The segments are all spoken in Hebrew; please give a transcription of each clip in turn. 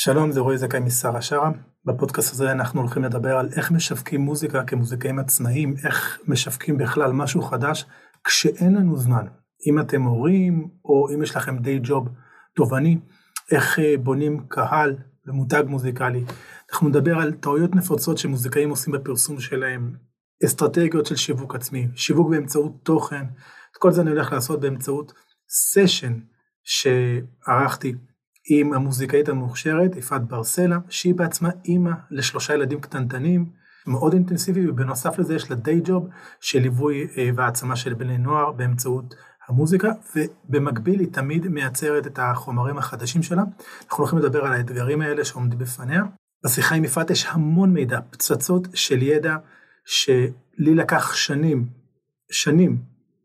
שלום, זה רועי זכאי משרה שרה. בפודקאסט הזה אנחנו הולכים לדבר על איך משווקים מוזיקה כמוזיקאים עצמאיים, איך משווקים בכלל משהו חדש כשאין לנו זמן. אם אתם הורים, או אם יש לכם די ג'וב תובעני, איך אה, בונים קהל ומותג מוזיקלי. אנחנו נדבר על טעויות נפוצות שמוזיקאים עושים בפרסום שלהם, אסטרטגיות של שיווק עצמי, שיווק באמצעות תוכן. את כל זה אני הולך לעשות באמצעות סשן שערכתי עם המוזיקאית המוכשרת, יפעת ברסלה, שהיא בעצמה אימא לשלושה ילדים קטנטנים, מאוד אינטנסיבי, ובנוסף לזה יש לה די ג'וב של ליווי אה, והעצמה של בני נוער באמצעות המוזיקה, ובמקביל היא תמיד מייצרת את החומרים החדשים שלה. אנחנו הולכים לדבר על האתגרים האלה שעומדים בפניה. בשיחה עם יפעת יש המון מידע, פצצות של ידע שלי לקח שנים, שנים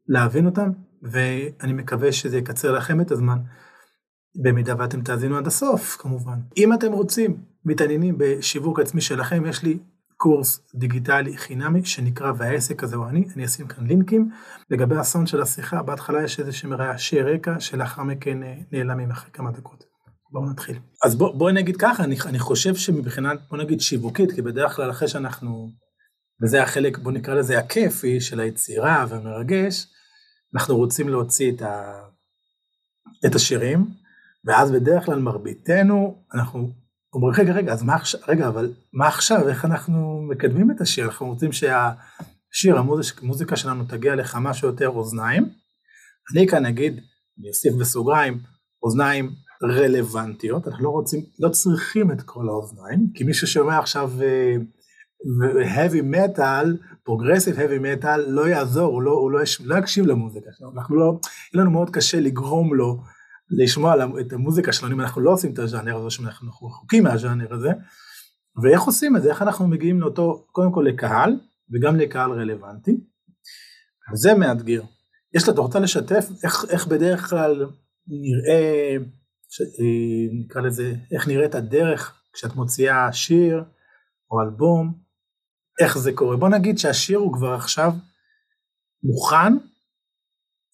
להבין אותם, ואני מקווה שזה יקצר לכם את הזמן. במידה ואתם תאזינו עד הסוף כמובן. אם אתם רוצים, מתעניינים בשיווק עצמי שלכם, יש לי קורס דיגיטלי חינמי שנקרא והעסק הזה הוא אני, אני אשים כאן לינקים. לגבי הסאונד של השיחה, בהתחלה יש איזה שהם רעשי רקע שלאחר מכן אה, נעלמים אחרי כמה דקות. בואו נתחיל. אז בואו בוא נגיד ככה, אני, אני חושב שמבחינת, בוא נגיד שיווקית, כי בדרך כלל אחרי שאנחנו, וזה החלק, בוא נקרא לזה הכיפי של היצירה והמרגש, אנחנו רוצים להוציא את, ה, את השירים, ואז בדרך כלל מרביתנו, אנחנו אומרים, רגע, רגע, אז מה עכשיו, רגע, אבל מה עכשיו, איך אנחנו מקדמים את השיר? אנחנו רוצים שהשיר, המוזיקה שלנו תגיע לכמה שיותר אוזניים. אני כאן אגיד, אני אוסיף בסוגריים, אוזניים רלוונטיות, אנחנו לא רוצים, לא צריכים את כל האוזניים, כי מי ששומע עכשיו uh, heavy metal, progressive heavy metal, לא יעזור, הוא לא, הוא לא, לא יקשיב למוזיקה שלנו, אנחנו לא, יהיה לנו מאוד קשה לגרום לו לשמוע את המוזיקה שלנו, אם אנחנו לא עושים את הז'אנר הזה, שאנחנו רחוקים מהז'אנר הזה, ואיך עושים את זה, איך אנחנו מגיעים לאותו, קודם כל לקהל, וגם לקהל רלוונטי, וזה מאתגר. יש לה, אתה רוצה לשתף איך, איך בדרך כלל נראה, ש, אה, נקרא לזה, איך נראית הדרך כשאת מוציאה שיר או אלבום, איך זה קורה. בוא נגיד שהשיר הוא כבר עכשיו מוכן,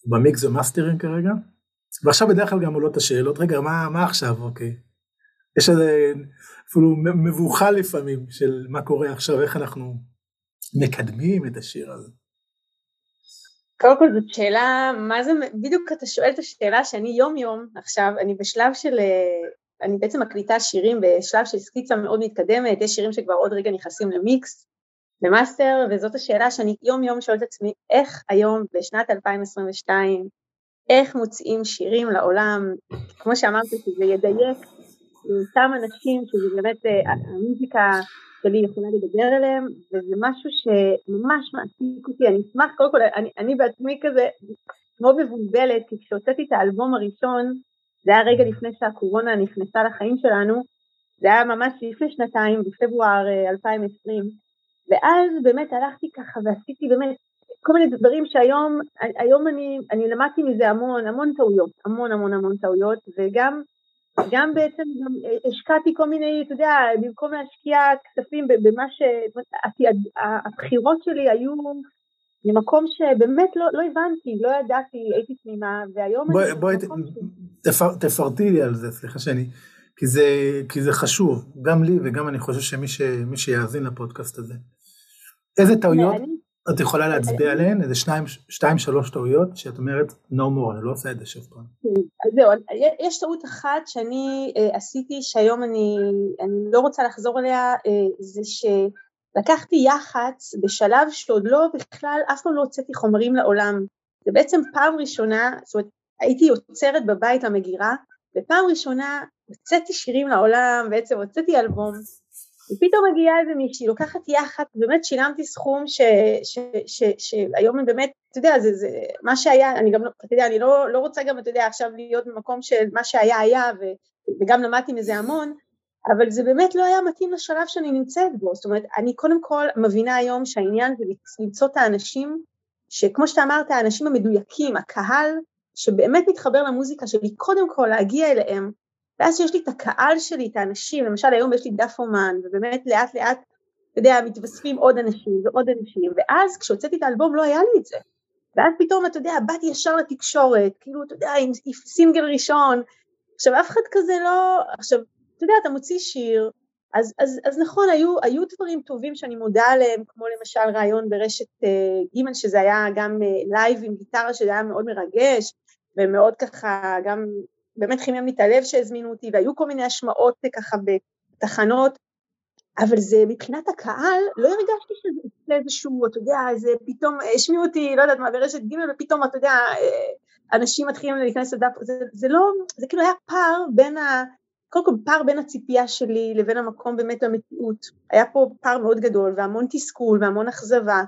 ב mix ו mastering כרגע, ועכשיו בדרך כלל גם עולות השאלות, רגע, מה, מה עכשיו, אוקיי. יש איזה אפילו מבוכה לפעמים של מה קורה עכשיו, איך אנחנו מקדמים את השיר הזה. קודם כל זאת שאלה, מה זה, בדיוק אתה שואל את השאלה שאני יום יום עכשיו, אני בשלב של, אני בעצם מקליטה שירים בשלב של סקיצה מאוד מתקדמת, יש שירים שכבר עוד רגע נכנסים ל mix, ל master, וזאת השאלה שאני יום יום שואלת את עצמי, איך היום בשנת 2022 איך מוציאים שירים לעולם, כמו שאמרתי, שזה ידייק לאותם אנשים שזה באמת אה, המוזיקה שלי יכולה לדבר אליהם, וזה משהו שממש מעסיק אותי, אני אשמח, קודם כל, אני, אני בעצמי כזה כמו מבולבלת, כי כשהוצאתי את האלבום הראשון, זה היה רגע לפני שהקורונה נכנסה לחיים שלנו, זה היה ממש לפני שנתיים, בפברואר 2020, אה, ואז באמת הלכתי ככה ועשיתי באמת כל מיני דברים שהיום, היום אני, אני למדתי מזה המון, המון טעויות, המון המון המון טעויות, וגם גם בעצם גם השקעתי כל מיני, אתה יודע, במקום להשקיע כספים במה ש... הבחירות שלי היו ממקום שבאמת לא, לא הבנתי, לא ידעתי, הייתי תמימה, והיום בואי, אני... בואי תפר, תפרטי לי על זה, סליחה שאני... כי זה, כי זה חשוב, גם לי וגם אני חושב שמי ש, שיאזין לפודקאסט הזה. איזה טעויות? אני... את יכולה להצביע עליהן, איזה שניים, שתיים שלוש טעויות שאת אומרת no more, אני לא עושה את זה שוב פעם. אז זהו, יש טעות אחת שאני אה, עשיתי שהיום אני, אני לא רוצה לחזור עליה, אה, זה שלקחתי יח"צ בשלב שעוד לא בכלל, אף פעם לא הוצאתי חומרים לעולם. זה בעצם פעם ראשונה, זאת אומרת הייתי יוצרת בבית למגירה, ופעם ראשונה הוצאתי שירים לעולם, בעצם הוצאתי אלבום, ופתאום מגיעה איזה מישהי, לוקחת יח"צ, באמת שילמתי סכום שהיום באמת, אתה יודע, זה, זה מה שהיה, אני גם, לא, אתה יודע, אני לא, לא רוצה גם, אתה יודע, עכשיו להיות במקום של מה שהיה היה, ו, וגם למדתי מזה המון, אבל זה באמת לא היה מתאים לשלב שאני נמצאת בו, זאת אומרת, אני קודם כל מבינה היום שהעניין זה למצוא את האנשים, שכמו שאתה אמרת, האנשים המדויקים, הקהל, שבאמת מתחבר למוזיקה שלי, קודם כל להגיע אליהם, ואז שיש לי את הקהל שלי, את האנשים, למשל היום יש לי דף אומן, ובאמת לאט לאט, אתה יודע, מתווספים עוד אנשים ועוד אנשים, ואז כשהוצאתי את האלבום לא היה לי את זה. ואז פתאום, אתה יודע, באתי ישר לתקשורת, כאילו, אתה יודע, עם, עם סינגל ראשון, עכשיו אף אחד כזה לא, עכשיו, אתה יודע, אתה מוציא שיר, אז, אז, אז נכון, היו, היו דברים טובים שאני מודה עליהם, כמו למשל ריאיון ברשת אה, ג' שזה היה גם אה, live עם גיטרה, שזה היה מאוד מרגש, ומאוד ככה, גם באמת חימם לי את הלב שהזמינו אותי, והיו כל מיני השמעות ככה בתחנות, אבל זה מבחינת הקהל, לא הרגשתי שזה איזשהו, אתה יודע, איזה פתאום, השמיעו אותי, לא יודעת מה, ברשת ג' ופתאום, אתה יודע, אנשים מתחילים להיכנס לדף, זה, זה לא, זה כאילו היה פער בין ה... קודם כל פער בין הציפייה שלי לבין המקום באמת המציאות. היה פה פער מאוד גדול והמון תסכול והמון אכזבה.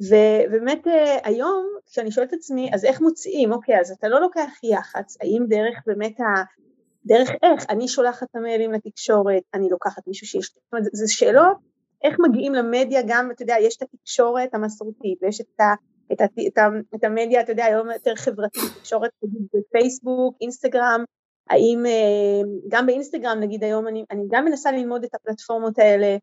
ובאמת אה, היום כשאני שואלת את עצמי אז איך מוציאים? אוקיי אז אתה לא לוקח יח"צ האם דרך באמת ה... דרך איך? אני שולחת את המיילים לתקשורת אני לוקחת מישהו שיש זאת אומרת זה שאלות איך מגיעים למדיה גם אתה יודע יש את התקשורת המסורתית ויש את, ה, את, ה, את, ה, את המדיה אתה יודע היום יותר חברתית תקשורת בפייסבוק אינסטגרם האם אה, גם באינסטגרם נגיד היום אני, אני גם מנסה ללמוד את הפלטפורמות האלה,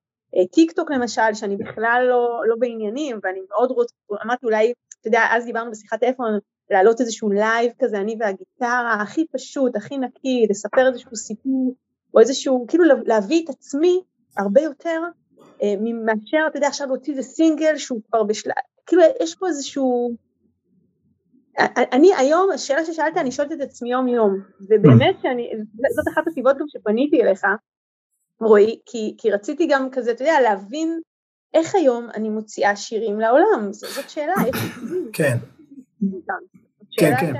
טיק טוק למשל שאני בכלל לא, לא בעניינים ואני מאוד רוצה, אמרתי אולי, אתה יודע, אז דיברנו בשיחת טלפון להעלות איזשהו live כזה, אני והגיטרה, הכי פשוט, הכי נקי, לספר איזשהו סיפור, או איזשהו, כאילו להביא את עצמי הרבה יותר אה, מאשר, אתה יודע, עכשיו להוציא איזה סינגל שהוא כבר בשלב, כאילו יש פה איזשהו אני היום, השאלה ששאלת, אני שואלת את עצמי יום יום, ובאמת שאני, זאת אחת הסיבות גם שפניתי אליך, רועי, כי, כי רציתי גם כזה, אתה יודע, להבין איך היום אני מוציאה שירים לעולם, זאת, זאת שאלה, יש כן. כן, כן.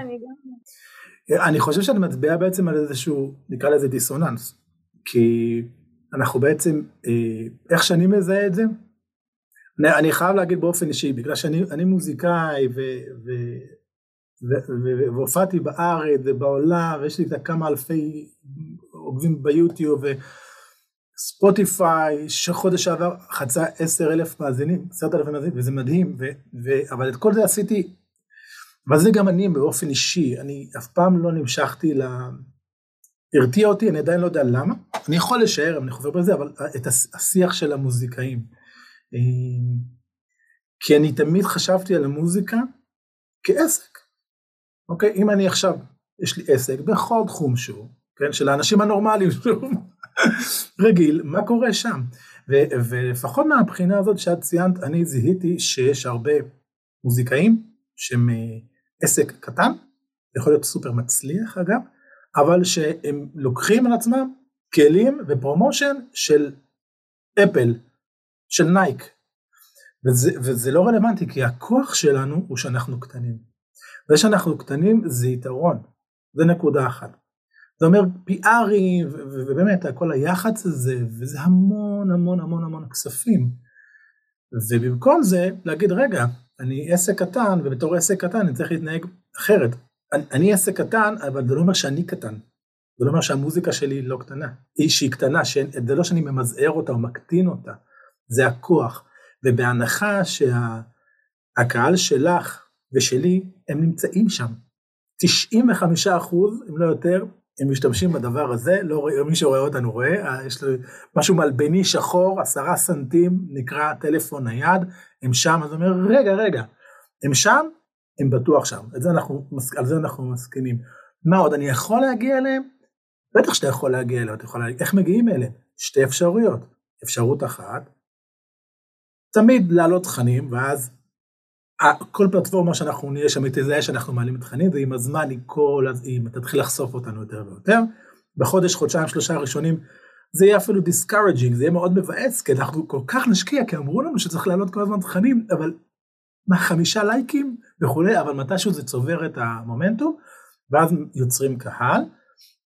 אני חושב שאני מצביע בעצם על איזשהו, נקרא לזה דיסוננס, כי אנחנו בעצם, אה, איך שאני מזהה את זה, אני, אני חייב להגיד באופן אישי, בגלל שאני מוזיקאי ו, ו, והופעתי בארץ ובעולם ויש לי כמה אלפי עוקבים ביוטיוב וספוטיפיי שחודש שעבר חצה עשר אלף מאזינים, עשרת אלפים מאזינים וזה מדהים ו, ו, אבל את כל זה עשיתי, אבל זה גם אני באופן אישי, אני אף פעם לא נמשכתי ל... הרתיע אותי, אני עדיין לא יודע למה, אני יכול לשער אם אני חובר בזה, אבל את השיח של המוזיקאים. כי אני תמיד חשבתי על המוזיקה כעסק. אוקיי? אם אני עכשיו, יש לי עסק בכל תחום שהוא, כן? של האנשים הנורמליים שהוא רגיל, מה קורה שם? ו- ולפחות מהבחינה הזאת שאת ציינת, אני זיהיתי שיש הרבה מוזיקאים שהם אה, עסק קטן, יכול להיות סופר מצליח אגב, אבל שהם לוקחים על עצמם כלים ו promotion של אפל, של נייק. וזה, וזה לא רלוונטי כי הכוח שלנו הוא שאנחנו קטנים. זה שאנחנו קטנים זה יתרון, זה נקודה אחת. זה אומר PRים ובאמת כל היח"צ הזה וזה המון המון המון המון כספים. ובמקום זה להגיד רגע אני עסק קטן ובתור עסק קטן אני צריך להתנהג אחרת. אני, אני עסק קטן אבל זה לא אומר שאני קטן. זה לא אומר שהמוזיקה שלי לא קטנה. היא שהיא קטנה, זה לא שאני ממזער אותה או מקטין אותה, זה הכוח. ובהנחה שהקהל שלך ושלי, הם נמצאים שם. 95 אחוז, אם לא יותר, הם משתמשים בדבר הזה, לא, מי שרואה אותנו רואה, אה, יש לו משהו מלבני שחור, עשרה סנטים, נקרא טלפון נייד, הם שם, אז הוא אומר, רגע, רגע, הם שם, הם בטוח שם, זה אנחנו, על זה אנחנו מסכימים. מה עוד, אני יכול להגיע אליהם? בטח שאתה יכול להגיע אליהם, אתה יכול להגיע, איך מגיעים אליהם? שתי אפשרויות. אפשרות אחת, תמיד להעלות תכנים, ואז כל פלטפורמה שאנחנו נהיה שם היא תזהה שאנחנו מעלים תכנים ועם הזמן היא כל, היא תתחיל לחשוף אותנו יותר ויותר. בחודש, חודשיים, שלושה הראשונים זה יהיה אפילו discouraging, זה יהיה מאוד מבאס, כי אנחנו כל כך נשקיע, כי אמרו לנו שצריך להעלות כל הזמן תכנים, אבל מה, חמישה לייקים וכולי, אבל מתישהו זה צובר את המומנטום, ואז יוצרים קהל,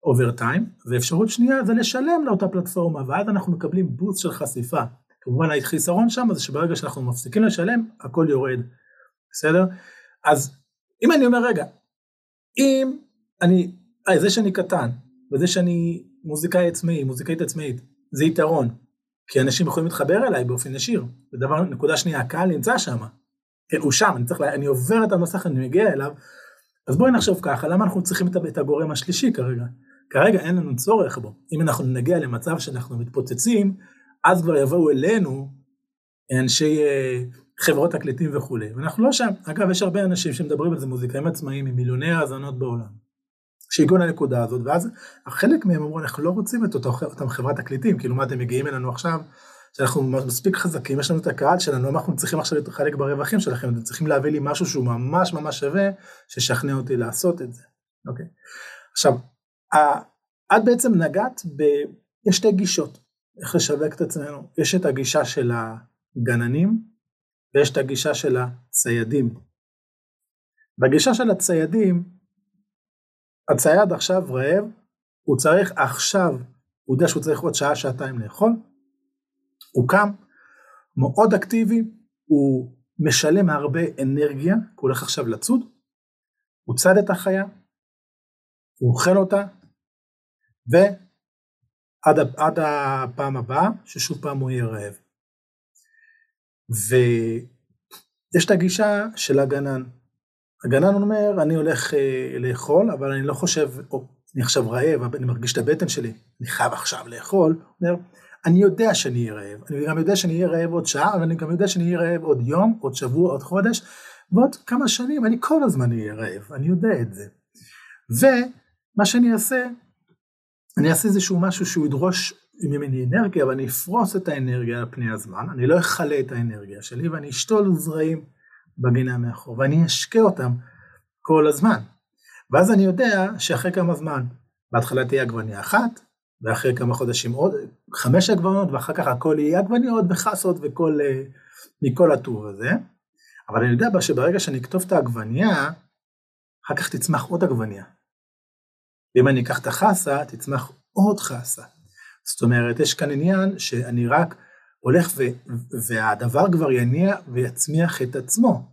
over time, ואפשרות שנייה זה לשלם לאותה פלטפורמה, ואז אנחנו מקבלים boost של חשיפה. כמובן החיסרון שם זה שברגע שאנחנו מפסיקים לשלם, הכל יורד. בסדר? אז אם אני אומר רגע, אם אני, אה, זה שאני קטן, וזה שאני מוזיקאי עצמאי, מוזיקאית עצמאית, זה יתרון, כי אנשים יכולים להתחבר אליי באופן ישיר. ודבר, נקודה שנייה, הקהל נמצא שם, כן, הוא שם, אני צריך, אני עובר את המסך, אני מגיע אליו, אז בואי נחשוב ככה, למה אנחנו צריכים את הגורם השלישי כרגע? כרגע אין לנו צורך בו. אם אנחנו נגיע למצב שאנחנו מתפוצצים, אז כבר יבואו אלינו אנשי אה, חברות תקליטים וכולי, ואנחנו לא שם. אגב, יש הרבה אנשים שמדברים על זה, מוזיקאים עצמאיים עם מיליוני האזנות בעולם, שהגיעו לנקודה הזאת, ואז חלק מהם אמרו, אנחנו לא רוצים את אותו, אותם חברת תקליטים, כאילו מה אתם מגיעים אלינו עכשיו, שאנחנו מספיק חזקים, יש לנו את הקהל שלנו, אנחנו צריכים עכשיו להתחלק ברווחים שלכם, אתם צריכים להביא לי משהו שהוא ממש ממש שווה, ששכנע אותי לעשות את זה, אוקיי? עכשיו, את בעצם נגעת ב... יש שתי גישות, איך לשווק את עצמנו, יש את הגישה של הגננים, ויש את הגישה של הציידים. בגישה של הציידים, הצייד עכשיו רעב, הוא צריך עכשיו, הוא יודע שהוא צריך עוד שעה, שעתיים לאכול, הוא קם, מאוד אקטיבי, הוא משלם הרבה אנרגיה, הוא הולך עכשיו לצוד, הוא צד את החיה, הוא אוכל אותה, ועד הפעם הבאה, ששוב פעם הוא יהיה רעב. ויש את הגישה של הגנן. הגנן אומר, אני הולך אה, לאכול, אבל אני לא חושב, או, אני עכשיו רעב, אני מרגיש את הבטן שלי, אני חייב עכשיו לאכול. אומר, אני יודע שאני אהיה רעב, אני גם יודע שאני אהיה רעב עוד שעה, אבל אני גם יודע שאני אהיה רעב עוד יום, עוד שבוע, עוד חודש, ועוד כמה שנים, אני כל הזמן אהיה רעב, אני יודע את זה. ומה שאני אעשה, אני אעשה איזשהו משהו שהוא ידרוש ממני אנרגיה, ואני אפרוס את האנרגיה על פני הזמן, אני לא אכלה את האנרגיה שלי, ואני אשתול זרעים בגינה מאחור, ואני אשקה אותם כל הזמן. ואז אני יודע שאחרי כמה זמן, בהתחלה תהיה עגבניה אחת, ואחרי כמה חודשים עוד חמש עגבניות, ואחר כך הכל יהיה עגבניות וחסות וכל, אה, מכל הטור הזה. אבל אני יודע שברגע שאני אכתוב את העגבניה, אחר כך תצמח עוד עגבניה. ואם אני אקח את החסה, תצמח עוד חסה. זאת אומרת, יש כאן עניין שאני רק הולך ו, והדבר כבר יניע ויצמיח את עצמו.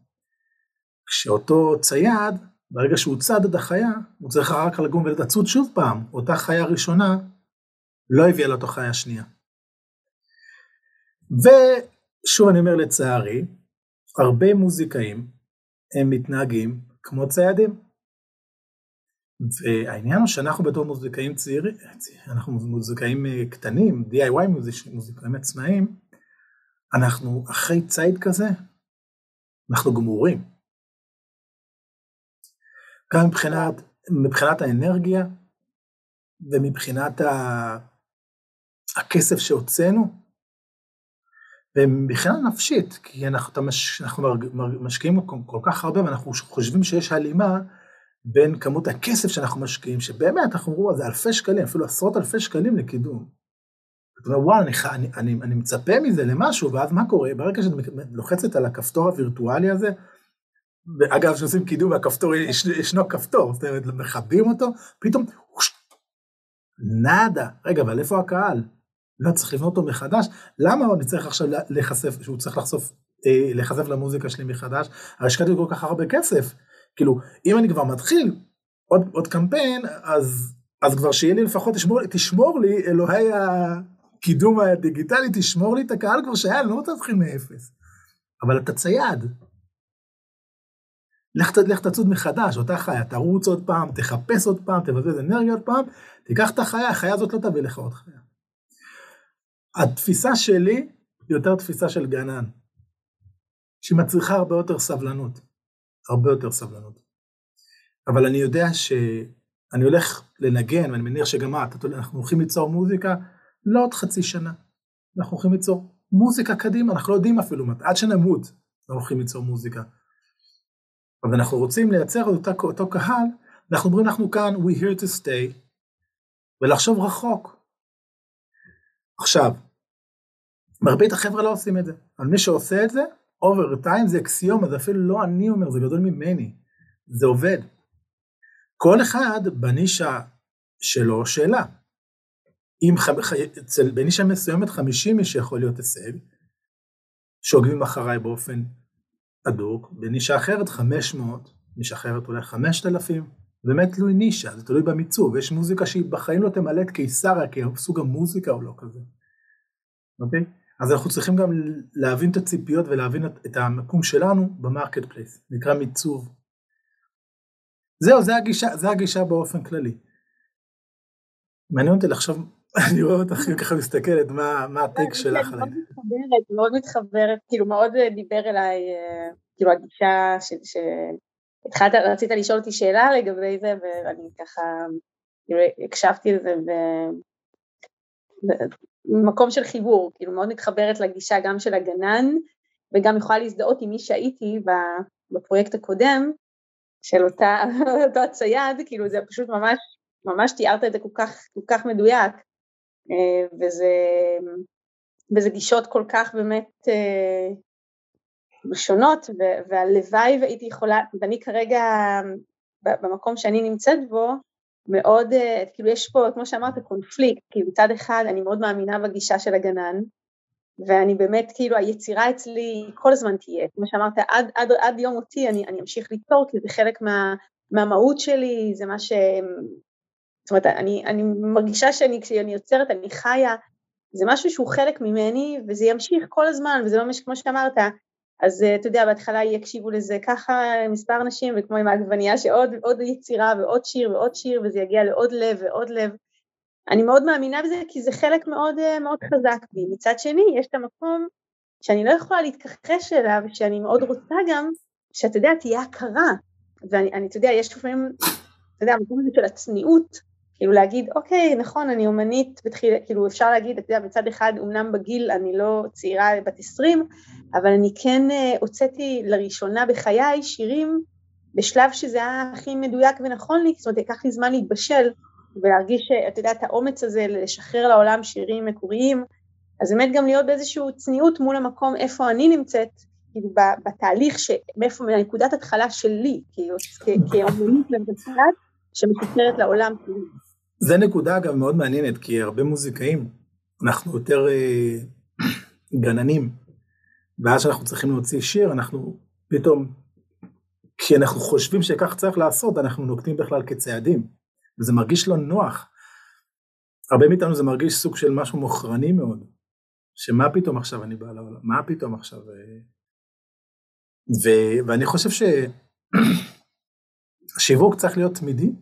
כשאותו צייד, ברגע שהוא צד את החיה, הוא צריך רק לגום ולצוד שוב פעם. אותה חיה ראשונה לא הביאה לאותו חיה שנייה. ושוב אני אומר לצערי, הרבה מוזיקאים הם מתנהגים כמו ציידים. והעניין הוא שאנחנו בתור מוזיקאים צעירים, אנחנו מוזיקאים אה, קטנים, DIY מוזיקאים עצמאיים, אנחנו אחרי ציד כזה, אנחנו גמורים. גם מבחינת, מבחינת האנרגיה ומבחינת ה... הכסף שהוצאנו, ומבחינה נפשית, כי אנחנו, אנחנו משקיעים כל כך הרבה ואנחנו חושבים שיש הלימה בין כמות הכסף שאנחנו משקיעים, שבאמת אנחנו אומרים, זה אלפי שקלים, אפילו עשרות אלפי שקלים לקידום. אתה אומר, וואו, אני, אני, אני, אני מצפה מזה למשהו, ואז מה קורה? ברגע שאת לוחצת על הכפתור הווירטואלי הזה, ואגב, כשעושים קידום והכפתור, יש, ישנו כפתור, זאת אומרת, מכבים אותו, פתאום, נאדה. רגע, אבל איפה הקהל? לא צריך לבנות אותו מחדש, למה אני צריך עכשיו להיחשף, שהוא צריך לחשוף, אה, להיחשף למוזיקה שלי מחדש? הרי השקעתי כל כך הרבה כסף. כאילו, אם אני כבר מתחיל עוד, עוד קמפיין, אז, אז כבר שיהיה לי לפחות, תשמור, תשמור לי, אלוהי הקידום הדיגיטלי, תשמור לי את הקהל כבר שהיה, לא להתחיל מאפס. אבל אתה צייד. לך, לך תצוד מחדש, אותה חיה, תרוץ עוד פעם, תחפש עוד פעם, תבזבז אנרגיה עוד פעם, תיקח את החיה, החיה הזאת לא תביא לך עוד חיה. התפיסה שלי היא יותר תפיסה של גנן, שהיא מצריכה הרבה יותר סבלנות. הרבה יותר סבלנות. אבל אני יודע שאני הולך לנגן, ואני מניח שגם את, אנחנו הולכים ליצור מוזיקה לא עוד חצי שנה. אנחנו הולכים ליצור מוזיקה קדימה, אנחנו לא יודעים אפילו מתי, עד שנמות אנחנו הולכים ליצור מוזיקה. אבל אנחנו רוצים לייצר אותה, אותו קהל, אנחנו אומרים אנחנו כאן, we here to stay, ולחשוב רחוק. עכשיו, מרבית החבר'ה לא עושים את זה, אבל מי שעושה את זה, אובר טיים זה אקסיומה, זה אפילו לא אני אומר, זה גדול ממני, זה עובד. כל אחד בנישה שלו שאלה. אם ח... אצל בנישה מסוימת 50 איש יכול להיות הישג, שעוקבים אחריי באופן הדוק, בנישה אחרת 500, נישה אחרת אולי 5,000, באמת תלוי נישה, זה תלוי במיצוב, יש מוזיקה שהיא בחיים לא תמלא את קיסריה, כי סוג המוזיקה הוא לא כזה, אוקיי? אז אנחנו צריכים גם להבין את הציפיות ולהבין את המקום שלנו ב market place, נקרא מיצוב. זהו, זה הגישה, זה הגישה באופן כללי. מעניין אותי לחשוב, אני רואה אותך ככה מסתכלת, מה, מה הטייק שלך עליי. מאוד מתחברת, מאוד מתחברת, כאילו מאוד דיבר אליי, אה, כאילו הגישה של, התחלת, רצית לשאול אותי שאלה לגבי זה, ואני ככה כאילו, הקשבתי לזה במקום של חיבור, כאילו מאוד מתחברת לגישה גם של הגנן, וגם יכולה להזדהות עם מי שהייתי בפרויקט הקודם, של אותה, אותו הצייד, כאילו זה פשוט ממש, ממש תיארת את זה כל כך, כל כך מדויק, אה, וזה, וזה גישות כל כך באמת אה, שונות, והלוואי והייתי יכולה, ואני כרגע במקום שאני נמצאת בו, מאוד, אה, כאילו יש פה, כמו שאמרת, קונפליקט, כי מצד אחד אני מאוד מאמינה בגישה של הגנן, ואני באמת, כאילו היצירה אצלי כל הזמן תהיה, כמו שאמרת, עד, עד, עד יום מותי אני, אני אמשיך ליצור, כי זה חלק מה, מהמהות שלי, זה מה ש... זאת אומרת, אני, אני מרגישה שאני, כשאני יוצרת, אני חיה, זה משהו שהוא חלק ממני, וזה ימשיך כל הזמן, וזה ממש כמו שאמרת, אז אתה יודע, בהתחלה יקשיבו לזה ככה מספר אנשים, וכמו עם העגבנייה שעוד יצירה ועוד שיר ועוד שיר, וזה יגיע לעוד לב ועוד לב. אני מאוד מאמינה בזה כי זה חלק מאוד מאוד חזק בי. מצד שני, יש את המקום שאני לא יכולה להתכחש אליו, שאני מאוד רוצה גם, שאתה יודע, תהיה הכרה. ואני, אתה יודע, יש לפעמים, אתה יודע, המקום הזה של הצניעות, כאילו להגיד, אוקיי, נכון, אני אומנית, בתחיל, כאילו אפשר להגיד, אתה יודע, מצד אחד, אמנם בגיל אני לא צעירה בת עשרים, אבל אני כן uh, הוצאתי לראשונה בחיי שירים בשלב שזה היה הכי מדויק ונכון לי, זאת אומרת, לקח לי זמן להתבשל ולהרגיש, אתה יודע, את האומץ הזה לשחרר לעולם שירים מקוריים, אז באמת גם להיות באיזושהי צניעות מול המקום איפה אני נמצאת, כאילו בתהליך, מאיפה, מנקודת התחלה שלי, כאילו, כאומנית ומבצעת, שמשחררת לעולם. זה נקודה אגב מאוד מעניינת, כי הרבה מוזיקאים, אנחנו יותר אה, גננים, ואז שאנחנו צריכים להוציא שיר, אנחנו פתאום, כי אנחנו חושבים שכך צריך לעשות, אנחנו נוקטים בכלל כצעדים, וזה מרגיש לא נוח. הרבה מאיתנו זה מרגיש סוג של משהו מוכרני מאוד, שמה פתאום עכשיו אני בא לעולם, מה פתאום עכשיו... אה, ו, ואני חושב שהשיווק צריך להיות תמידי,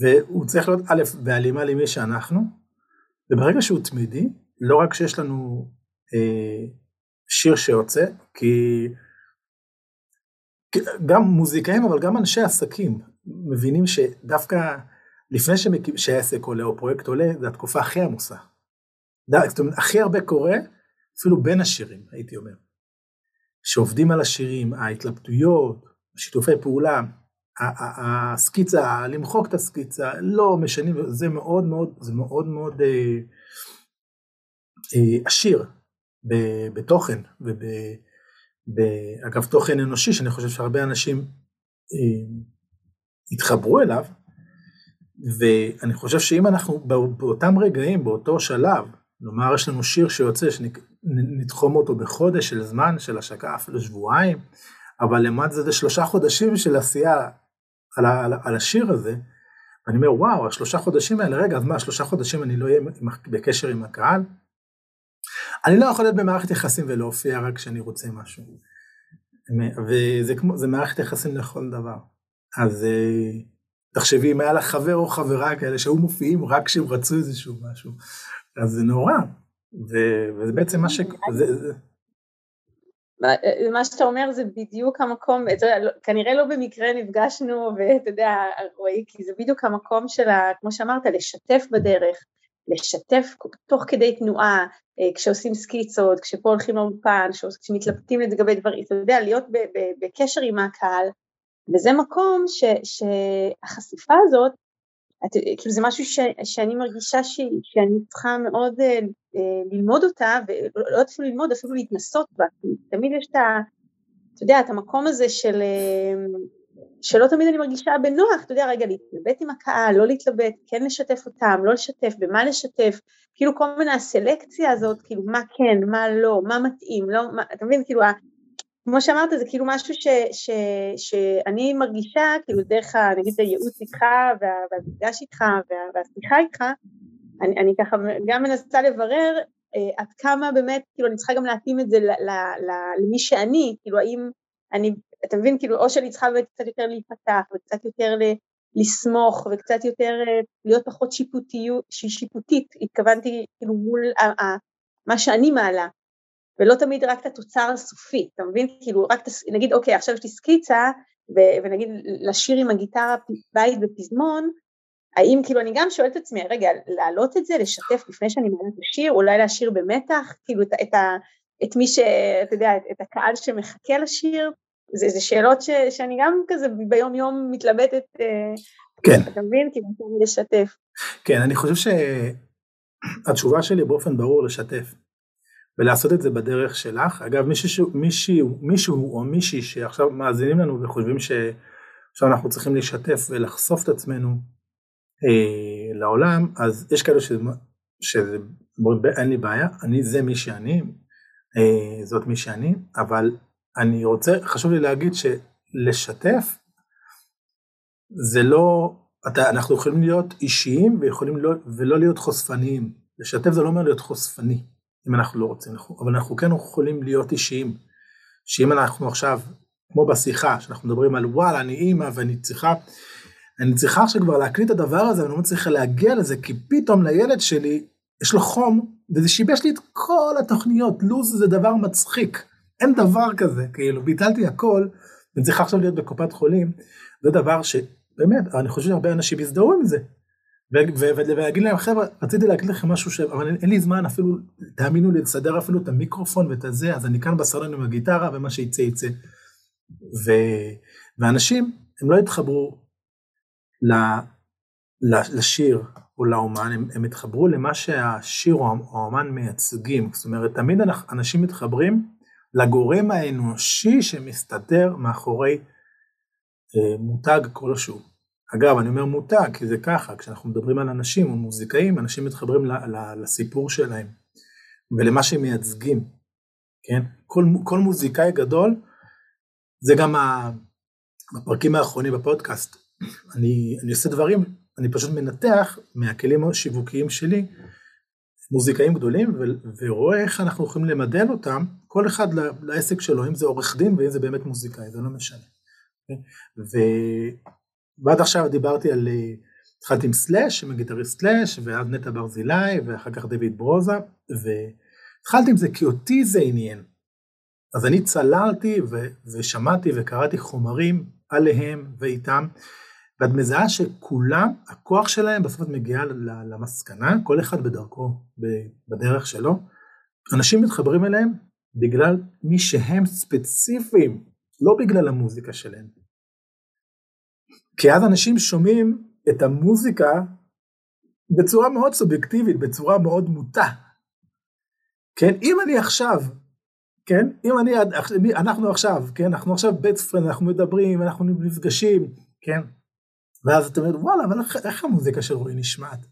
והוא צריך להיות א', בהלימה למי שאנחנו, וברגע שהוא תמידי, לא רק שיש לנו אה, שיר שיוצא, כי גם מוזיקאים אבל גם אנשי עסקים מבינים שדווקא לפני שמקים, שהעסק עולה או פרויקט עולה, זה התקופה הכי עמוסה. זאת אומרת, הכי הרבה קורה, אפילו בין השירים, הייתי אומר. שעובדים על השירים, ההתלבטויות, שיתופי פעולה, הסקיצה, למחוק את הסקיצה, לא משנים, זה מאוד מאוד, זה מאוד מאוד אה, אה, עשיר בתוכן, ואגב תוכן אנושי, שאני חושב שהרבה אנשים אה, התחברו אליו, ואני חושב שאם אנחנו באותם רגעים, באותו שלב, נאמר יש לנו שיר שיוצא, שנתחום אותו בחודש של זמן, של השקה, אפילו שבועיים, אבל למד זה שלושה חודשים של עשייה על, על, על השיר הזה, ואני אומר, וואו, השלושה חודשים האלה, רגע, אז מה, שלושה חודשים אני לא אהיה בקשר עם הקהל? אני לא יכול להיות במערכת יחסים ולהופיע רק כשאני רוצה משהו. וזה כמו, זה מערכת יחסים לכל דבר. אז אה, תחשבי אם היה לך חבר או חברה כאלה שהיו מופיעים רק כשהם רצו איזשהו משהו, אז זה נורא. וזה בעצם מה ש... זה, זה, מה שאתה אומר זה בדיוק המקום, יודע, לא, כנראה לא במקרה נפגשנו ואתה יודע, רועי, כי זה בדיוק המקום של, כמו שאמרת, לשתף בדרך, לשתף תוך כדי תנועה, אה, כשעושים סקיצות, כשפה הולכים לאולפן, כשמתלבטים לגבי דברים, אתה יודע, להיות בקשר עם הקהל, וזה מקום ש, שהחשיפה הזאת כאילו זה משהו ש, שאני מרגישה ש, שאני צריכה מאוד uh, ללמוד אותה, ולא אפילו ללמוד, אפילו להתנסות בה, תמיד יש את ה... אתה יודע, את המקום הזה של... uh, שלא תמיד אני מרגישה בנוח, אתה יודע, רגע, להתלבט עם הקהל, לא להתלבט, כן לשתף אותם, לא לשתף, במה לשתף, כאילו כל מיני הסלקציה הזאת, כאילו מה כן, מה לא, מה מתאים, לא, מה, אתה מבין, כאילו כמו שאמרת, זה כאילו משהו ש, ש, שאני מרגישה, כאילו דרך, נגיד, הייעוץ איתך והמפגש איתך והשיחה איתך, אני, אני ככה גם מנסה לברר אה, עד כמה באמת, כאילו אני צריכה גם להתאים את זה ל, ל, ל, למי שאני, כאילו האם אני, אתה מבין, כאילו או שאני צריכה באמת קצת יותר להיפתח וקצת יותר ל, לסמוך וקצת יותר אה, להיות פחות שיפוטיות, שיפוטית, התכוונתי כאילו מול ה, ה, מה שאני מעלה, ולא תמיד רק את התוצר הסופי, אתה מבין? כאילו רק, נגיד אוקיי עכשיו יש לי סקיצה, ונגיד לשיר עם הגיטרה בית בפזמון, האם כאילו אני גם שואלת את עצמי, רגע, להעלות את זה, לשתף לפני שאני מעלה את השיר, אולי להשאיר במתח, כאילו את, את, ה, את מי ש... אתה יודע, את הקהל שמחכה לשיר, זה, זה שאלות ש, שאני גם כזה ביום יום מתלבטת, אה, כן. אתה מבין? כאילו, לשתף. כן, אני חושב שהתשובה שלי באופן ברור לשתף. ולעשות את זה בדרך שלך. אגב, מישהו, מישהו, מישהו או מישהי שעכשיו מאזינים לנו וחושבים שעכשיו אנחנו צריכים לשתף ולחשוף את עצמנו אה, לעולם, אז יש כאלה שזה, שזה אין לי בעיה, אני זה מי שאני, אה, זאת מי שאני, אבל אני רוצה, חשוב לי להגיד שלשתף זה לא, אתה, אנחנו יכולים להיות אישיים ויכולים לא, ולא להיות חושפניים. לשתף זה לא אומר להיות חושפני. אם אנחנו לא רוצים, אבל אנחנו כן יכולים להיות אישיים, שאם אנחנו עכשיו, כמו בשיחה, שאנחנו מדברים על וואלה, אני אימא ואני צריכה, אני צריכה עכשיו כבר להקליט את הדבר הזה, ואני לא מצליחה להגיע לזה, כי פתאום לילד שלי, יש לו חום, וזה שיבש לי את כל התוכניות, לו"ז זה דבר מצחיק, אין דבר כזה, כאילו, ביטלתי הכל, ואני צריכה עכשיו להיות בקופת חולים, זה דבר שבאמת, אני חושב שהרבה אנשים יזדהו עם זה, ולהגיד להם חבר'ה רציתי להגיד לכם משהו ש... אבל אין לי זמן אפילו תאמינו לי לסדר אפילו את המיקרופון ואת הזה אז אני כאן בסלון עם הגיטרה ומה שיצא יצא. ו... ואנשים הם לא התחברו ל... לשיר או לאומן הם, הם התחברו למה שהשיר או האומן מייצגים זאת אומרת תמיד אנשים מתחברים לגורם האנושי שמסתתר מאחורי אה, מותג כלשהו. אגב, אני אומר מותג, כי זה ככה, כשאנחנו מדברים על אנשים או מוזיקאים, אנשים מתחברים לסיפור שלהם ולמה שהם מייצגים, כן? כל, כל מוזיקאי גדול, זה גם בפרקים האחרונים בפודקאסט, אני, אני עושה דברים, אני פשוט מנתח מהכלים השיווקיים שלי, מוזיקאים גדולים, ו, ורואה איך אנחנו יכולים למדל אותם, כל אחד לעסק שלו, אם זה עורך דין ואם זה באמת מוזיקאי, זה לא משנה. ו, ועד עכשיו דיברתי על, אה, התחלתי עם סלאש, עם הגיטריסט סלאש, ואז נטע ברזילי, ואחר כך דויד ברוזה, והתחלתי עם זה כי אותי זה עניין. אז אני צללתי ו- ושמעתי וקראתי חומרים עליהם ואיתם, ואת מזהה שכולם, הכוח שלהם בסוף את מגיעה למסקנה, כל אחד בדרכו, בדרך שלו, אנשים מתחברים אליהם בגלל מי שהם ספציפיים, לא בגלל המוזיקה שלהם. כי אז אנשים שומעים את המוזיקה בצורה מאוד סובייקטיבית, בצורה מאוד מוטה. כן, אם אני עכשיו, כן, אם אני, אנחנו עכשיו, כן, אנחנו עכשיו בית פרנד, אנחנו מדברים, אנחנו נפגשים, כן, ואז אתה אומר, וואלה, אבל איך, איך המוזיקה של רועי נשמעת?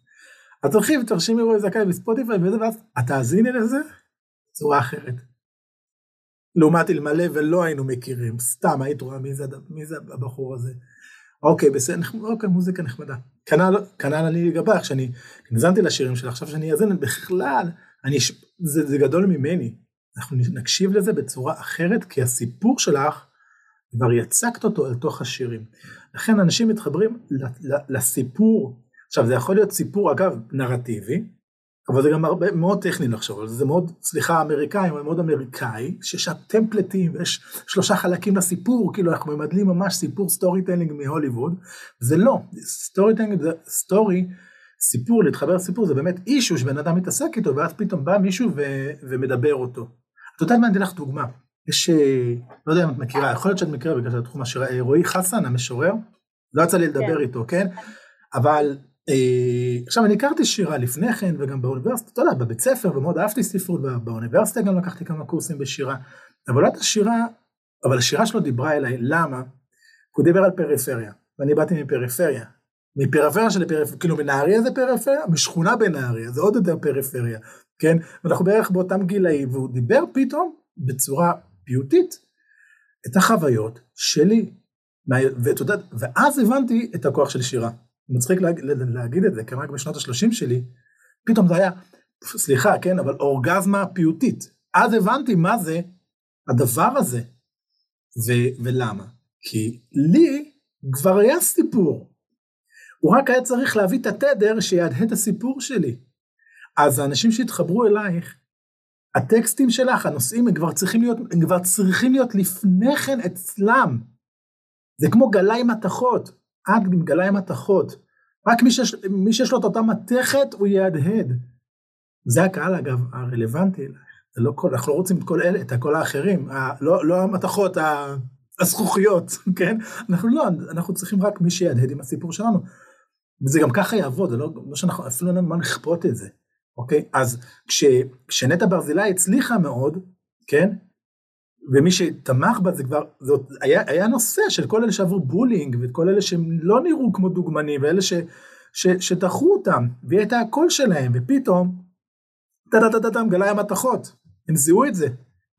אז הולכים ותרשימי רועי זכאי בספוטיפיי וזה, ואז את תאזיני לזה בצורה אחרת. לעומת אלמלא ולא היינו מכירים, סתם היית רואה מי זה, מי זה הבחור הזה. אוקיי, בסדר, אוקיי, מוזיקה נחמדה. כנ"ל, כנ"ל אני לגבך, כשאני האזנתי לשירים שלה, עכשיו שאני אאזן, בכלל, אני, זה, זה גדול ממני. אנחנו נקשיב לזה בצורה אחרת, כי הסיפור שלך, כבר יצקת אותו אל תוך השירים. לכן אנשים מתחברים לסיפור, עכשיו זה יכול להיות סיפור אגב נרטיבי, אבל זה גם הרבה, מאוד טכני לחשוב על זה, זה מאוד, סליחה, אמריקאי, אבל מאוד אמריקאי, שיש שם טמפלטים, ויש שלושה חלקים לסיפור, כאילו אנחנו ממדלים ממש סיפור storytelling מהוליווד, זה לא, storytelling זה story, סיפור, להתחבר לסיפור, זה באמת issue שבן אדם מתעסק איתו, ואז פתאום בא מישהו ו- ומדבר אותו. את יודעת מה, אני אתן לך דוגמה. יש, אה, לא יודע אם את מכירה, יכול להיות שאת מכירה בגלל התחום השירה, אה, רועי חסן, המשורר, לא יצא לי לדבר כן. איתו, כן? אבל אה, עכשיו אני הכרתי שירה לפני כן וגם באוניברסיטה, אתה יודע, בבית ספר ומאוד אהבתי ספרות, באוניברסיטה גם לקחתי כמה קורסים בשירה, אבל לא את השירה, אבל השירה שלו דיברה אליי, למה? הוא דיבר על פריפריה, ואני באתי מפריפריה, מפריפריה של פריפריה, כאילו מנהריה זה פריפריה, משכונה בנהריה, זה עוד יותר פריפריה, כן? ואנחנו בערך באותם גילאים, והוא דיבר פתאום בצורה פיוטית את החוויות שלי, ואתה יודע, ואז הבנתי את הכוח של שירה. מצחיק להג, להגיד את זה, כי רק בשנות ה-30 שלי, פתאום זה היה, סליחה, כן, אבל אורגזמה פיוטית. אז הבנתי מה זה הדבר הזה, ו- ולמה. כי לי כבר היה סיפור. הוא רק היה צריך להביא את התדר שיהדהד את הסיפור שלי. אז האנשים שהתחברו אלייך, הטקסטים שלך, הנושאים, הם כבר צריכים להיות, הם כבר צריכים להיות לפני כן אצלם. זה כמו גלאי מתכות, אקט עם גלאי מתכות. רק מי שיש, מי שיש לו את אותה מתכת הוא יהדהד. זה הקהל אגב הרלוונטי זה לא כל, אנחנו לא רוצים את כל אלה, את כל האחרים, ה, לא, לא המתכות, הזכוכיות, כן? אנחנו לא, אנחנו צריכים רק מי שיהדהד עם הסיפור שלנו. וזה גם ככה יעבוד, זה לא, לא שאנחנו, אפילו אין לנו מה לכפות את זה, אוקיי? אז כש, כשנטע ברזילי הצליחה מאוד, כן? ומי שתמך בה זה כבר, זה היה, היה נושא של כל אלה שעברו bullying, ואת כל אלה שהם לא נראו כמו דוגמנים, ואלה ש, ש, שדחו אותם, והיא הייתה הקול שלהם, ופתאום, טה-טה-טה-טם, גלאי המתכות, הם זיהו את זה.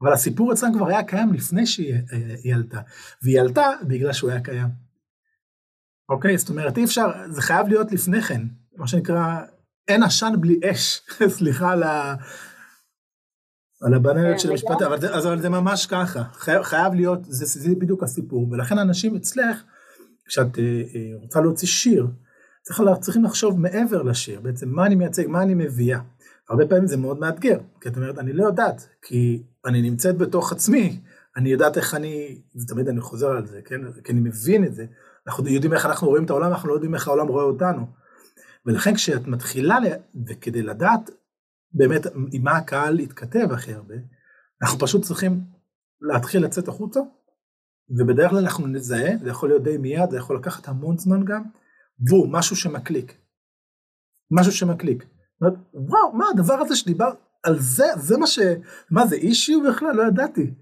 אבל הסיפור אצלם כבר היה קיים לפני שהיא אה, עלתה, והיא עלתה בגלל שהוא היה קיים. אוקיי? זאת אומרת, אי אפשר, זה חייב להיות לפני כן, מה שנקרא, אין עשן בלי אש, סליחה על ה... על הבננת של כן, המשפט, אבל, זה, אבל זה ממש ככה, חייב, חייב להיות, זה, זה בדיוק הסיפור, ולכן אנשים אצלך, כשאת אה, אה, רוצה להוציא שיר, צריך, צריכים לחשוב מעבר לשיר, בעצם מה אני מייצג, מה אני מביאה. הרבה פעמים זה מאוד מאתגר, כי את אומרת, אני לא יודעת, כי אני נמצאת בתוך עצמי, אני יודעת איך אני, זה תמיד אני חוזר על זה, כן? כי אני מבין את זה, אנחנו יודעים איך אנחנו רואים את העולם, אנחנו לא יודעים איך העולם רואה אותנו. ולכן כשאת מתחילה, וכדי לדעת באמת עם מה הקהל יתכתב הכי הרבה, אנחנו פשוט צריכים להתחיל לצאת החוצה, ובדרך כלל אנחנו נזהה, זה יכול להיות די מיד, זה יכול לקחת המון זמן גם, בום, משהו שמקליק. משהו שמקליק. וואו, מה הדבר הזה שדיבר, על זה, זה מה ש... מה זה אישיו בכלל? לא ידעתי.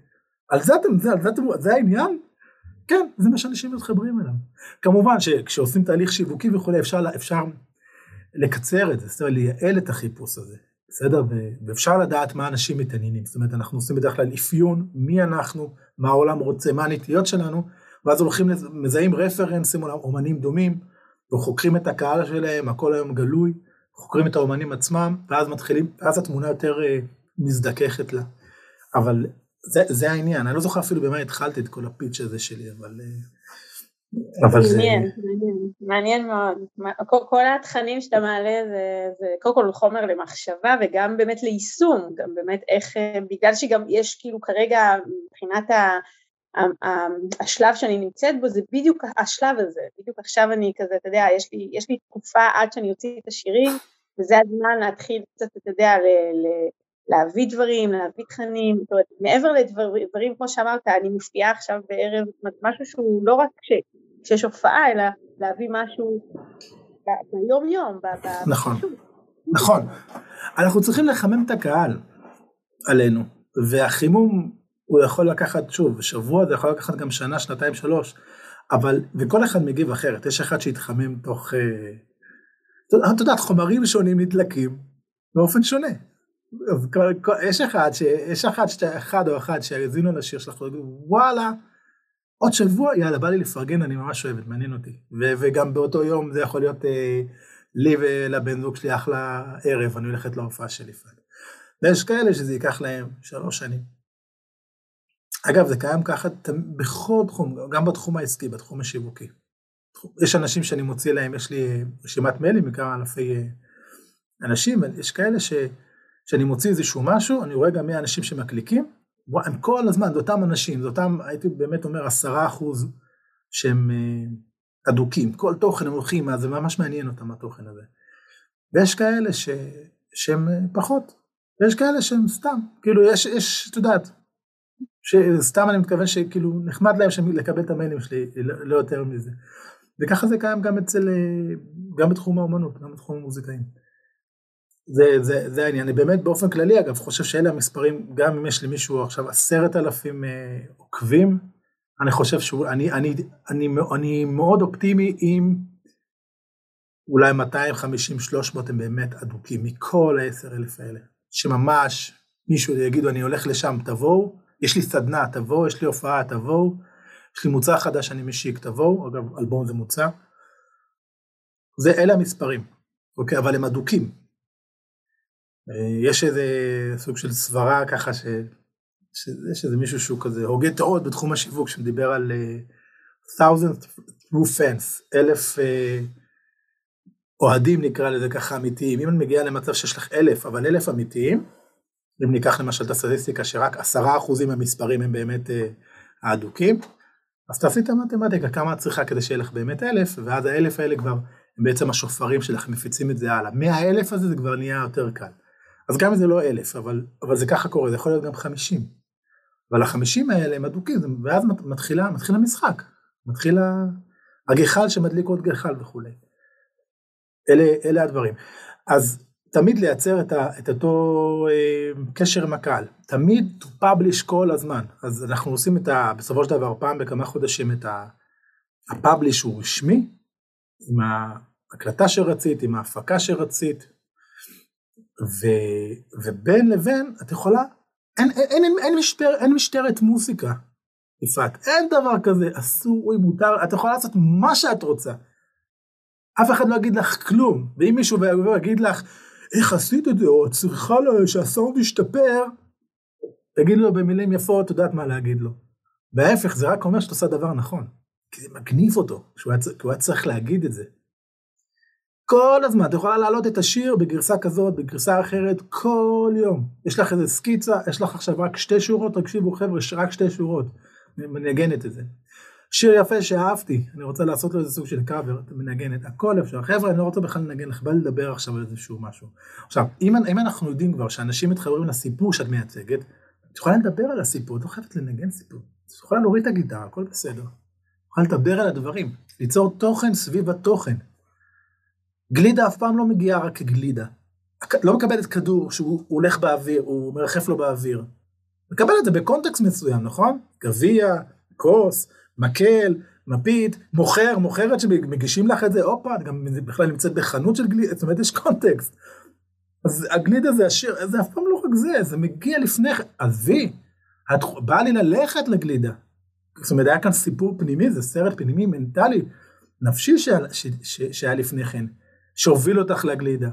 על זה אתם, זה, על זה אתם, זה העניין? כן, זה מה שאנשים מתחברים אליו. כמובן שכשעושים תהליך שיווקי וכולי, אפשר, אפשר לקצר את זה, זאת אומרת, לייעל את החיפוש הזה. בסדר? ואפשר לדעת מה אנשים מתעניינים. זאת אומרת, אנחנו עושים בדרך כלל אפיון, מי אנחנו, מה העולם רוצה, מה הנטיות שלנו, ואז הולכים, מזהים רפרנסים, אומנים דומים, וחוקרים את הקהל שלהם, הכל היום גלוי, חוקרים את האומנים עצמם, ואז מתחילים, ואז התמונה יותר אה, מזדככת לה. אבל זה, זה העניין, אני לא זוכר אפילו במה התחלתי את כל הפיץ' הזה שלי, אבל... אה, אבל זה... מעניין, מעניין מאוד. כל, התכנים שאתה מעלה זה, זה קודם כל חומר למחשבה וגם באמת ליישום, גם באמת איך, אה, בגלל שגם יש כאילו כרגע מבחינת ה... השלב שאני נמצאת בו זה בדיוק השלב הזה, בדיוק עכשיו אני כזה, אתה יודע, יש לי, יש לי תקופה עד שאני אוציא את השירים, וזה הזמן להתחיל קצת, אתה יודע, ל, ל, להביא דברים, להביא תכנים, זאת אומרת, מעבר לדברים, כמו שאמרת, אני מופיעה עכשיו בערב, משהו שהוא לא רק כשיש הופעה, אלא להביא משהו ביום יום, נכון, נכון, אנחנו צריכים לחמם את הקהל עלינו, והחימום הוא יכול לקחת, שוב, שבוע, זה יכול לקחת גם שנה, שנתיים, שלוש, אבל, וכל אחד מגיב אחרת, יש אחד שהתחמם תוך, אה, את יודעת, חומרים שונים נדלקים באופן שונה. יש אחד, יש אחד, אחד או אחד שיאזינו לשיר שלך, וואלה, עוד שבוע, יאללה, בא לי לפרגן, אני ממש אוהבת, מעניין אותי. ו- וגם באותו יום זה יכול להיות אה, לי ולבן זוג שלי אחלה ערב, אני הולכת להופעה של יפעת. ויש כאלה שזה ייקח להם שלוש שנים. אגב, זה קיים ככה בכל תחום, גם בתחום העסקי, בתחום השיווקי. יש אנשים שאני מוציא להם, יש לי רשימת מיילים מכמה אלפי אה, אנשים, יש כאלה ש, שאני מוציא איזשהו משהו, אני רואה גם מי האנשים שמקליקים, הם כל הזמן, זה אותם אנשים, זה אותם, הייתי באמת אומר, עשרה אחוז שהם אה, אדוקים, כל תוכן הם הולכים, זה ממש מעניין אותם התוכן הזה. ויש כאלה ש, שהם אה, פחות, ויש כאלה שהם סתם, כאילו יש, יש, את יודעת, שסתם אני מתכוון שכאילו נחמד להם שם לקבל את המיילים שלי, לא, לא יותר מזה. וככה זה קיים גם אצל, אה, גם בתחום האומנות, גם בתחום המוזיקאים. זה, זה, זה העניין, אני באמת באופן כללי אגב חושב שאלה המספרים, גם אם יש למישהו עכשיו עשרת אלפים אה, עוקבים, אני חושב שהוא, אני, אני, אני, אני, אני מאוד אופטימי אם אולי 250-300 הם באמת אדוקים מכל העשר אלף האלה, שממש מישהו יגידו אני הולך לשם תבואו, יש לי סדנה תבואו, יש לי הופעה תבואו, יש לי מוצר חדש שאני משיק תבואו, אגב אלבום זה מוצר, זה אלה המספרים, אוקיי, אבל הם אדוקים, יש איזה סוג של סברה ככה ש... שיש איזה מישהו שהוא כזה הוגה טעות בתחום השיווק שדיבר על uh, thousand true fans, אלף uh, אוהדים נקרא לזה ככה אמיתיים, אם אני מגיע למצב שיש לך אלף אבל אלף אמיתיים, אם ניקח למשל את הסטטיסטיקה שרק עשרה אחוזים מהמספרים הם באמת האדוקים, אז תעשי את המתמטיקה, כמה את צריכה כדי שיהיה לך באמת אלף, ואז האלף האלה כבר הם בעצם השופרים שלך, מפיצים את זה הלאה. מהאלף הזה זה כבר נהיה יותר קל. אז גם אם זה לא אלף, אבל, אבל זה ככה קורה, זה יכול להיות גם חמישים. אבל החמישים האלה הם אדוקים, ואז מתחילה, מתחיל המשחק, מתחיל הגחל שמדליק עוד גחל וכולי. אלה, אלה הדברים. אז תמיד לייצר את, ה, את אותו אה, קשר עם הקהל, תמיד to publish כל הזמן. אז אנחנו עושים את ה... בסופו של דבר פעם בכמה חודשים את ה-publish הוא רשמי, עם ההקלטה שרצית, עם ההפקה שרצית, ו, ובין לבין את יכולה, אין, אין, אין, אין, אין, משטר, אין משטרת מוזיקה, יפעת, אין דבר כזה, אסור, מותר, את יכולה לעשות מה שאת רוצה. אף אחד לא יגיד לך כלום, ואם מישהו יגיד לך, איך עשית את זה, או את צריכה שהסאונד ישתפר, תגיד לו במילים יפות, את יודעת מה להגיד לו. וההפך, זה רק אומר שאת עושה דבר נכון. כי זה מגניב אותו, שהוא היה צריך להגיד את זה. כל הזמן, את יכולה להעלות את השיר בגרסה כזאת, בגרסה אחרת, כל יום. יש לך איזה סקיצה, יש לך עכשיו רק שתי שורות, תקשיבו חבר'ה, רק שתי שורות, מנגנת את זה. שיר יפה שאהבתי, אני רוצה לעשות לו איזה סוג של קאבר, מנגנת, הכל אפשר. חבר'ה, אני לא רוצה בכלל לנגן לך, בא לדבר עכשיו על איזשהו משהו. עכשיו, אם, אם אנחנו יודעים כבר שאנשים מתחברים לסיפור שאת מייצגת, את יכולה לדבר על הסיפור, את לא חייבת לנגן סיפור. את יכולה להוריד את הגיטרה, הכל בסדר. את יכולה לדבר על הדברים, ליצור תוכן סביב התוכן. גלידה אף פעם לא מגיעה רק כגלידה. לא מקבלת כדור שהוא הולך באוויר, הוא מרחף לו באוויר. מקבל את זה בקונטקסט מסוים, נכון? גביע, כוס, מקל, מפית, מוכר, מוכרת שמגישים לך את זה, הופה, את גם בכלל נמצאת בחנות של גלידה, זאת אומרת יש קונטקסט. אז הגלידה זה השיר, זה אף פעם לא רק זה, זה מגיע לפני כן, עזבי, באה לי ללכת לגלידה. זאת אומרת, היה כאן סיפור פנימי, זה סרט פנימי, מנטלי, נפשי שהיה לפני כן, שהוביל אותך לגלידה.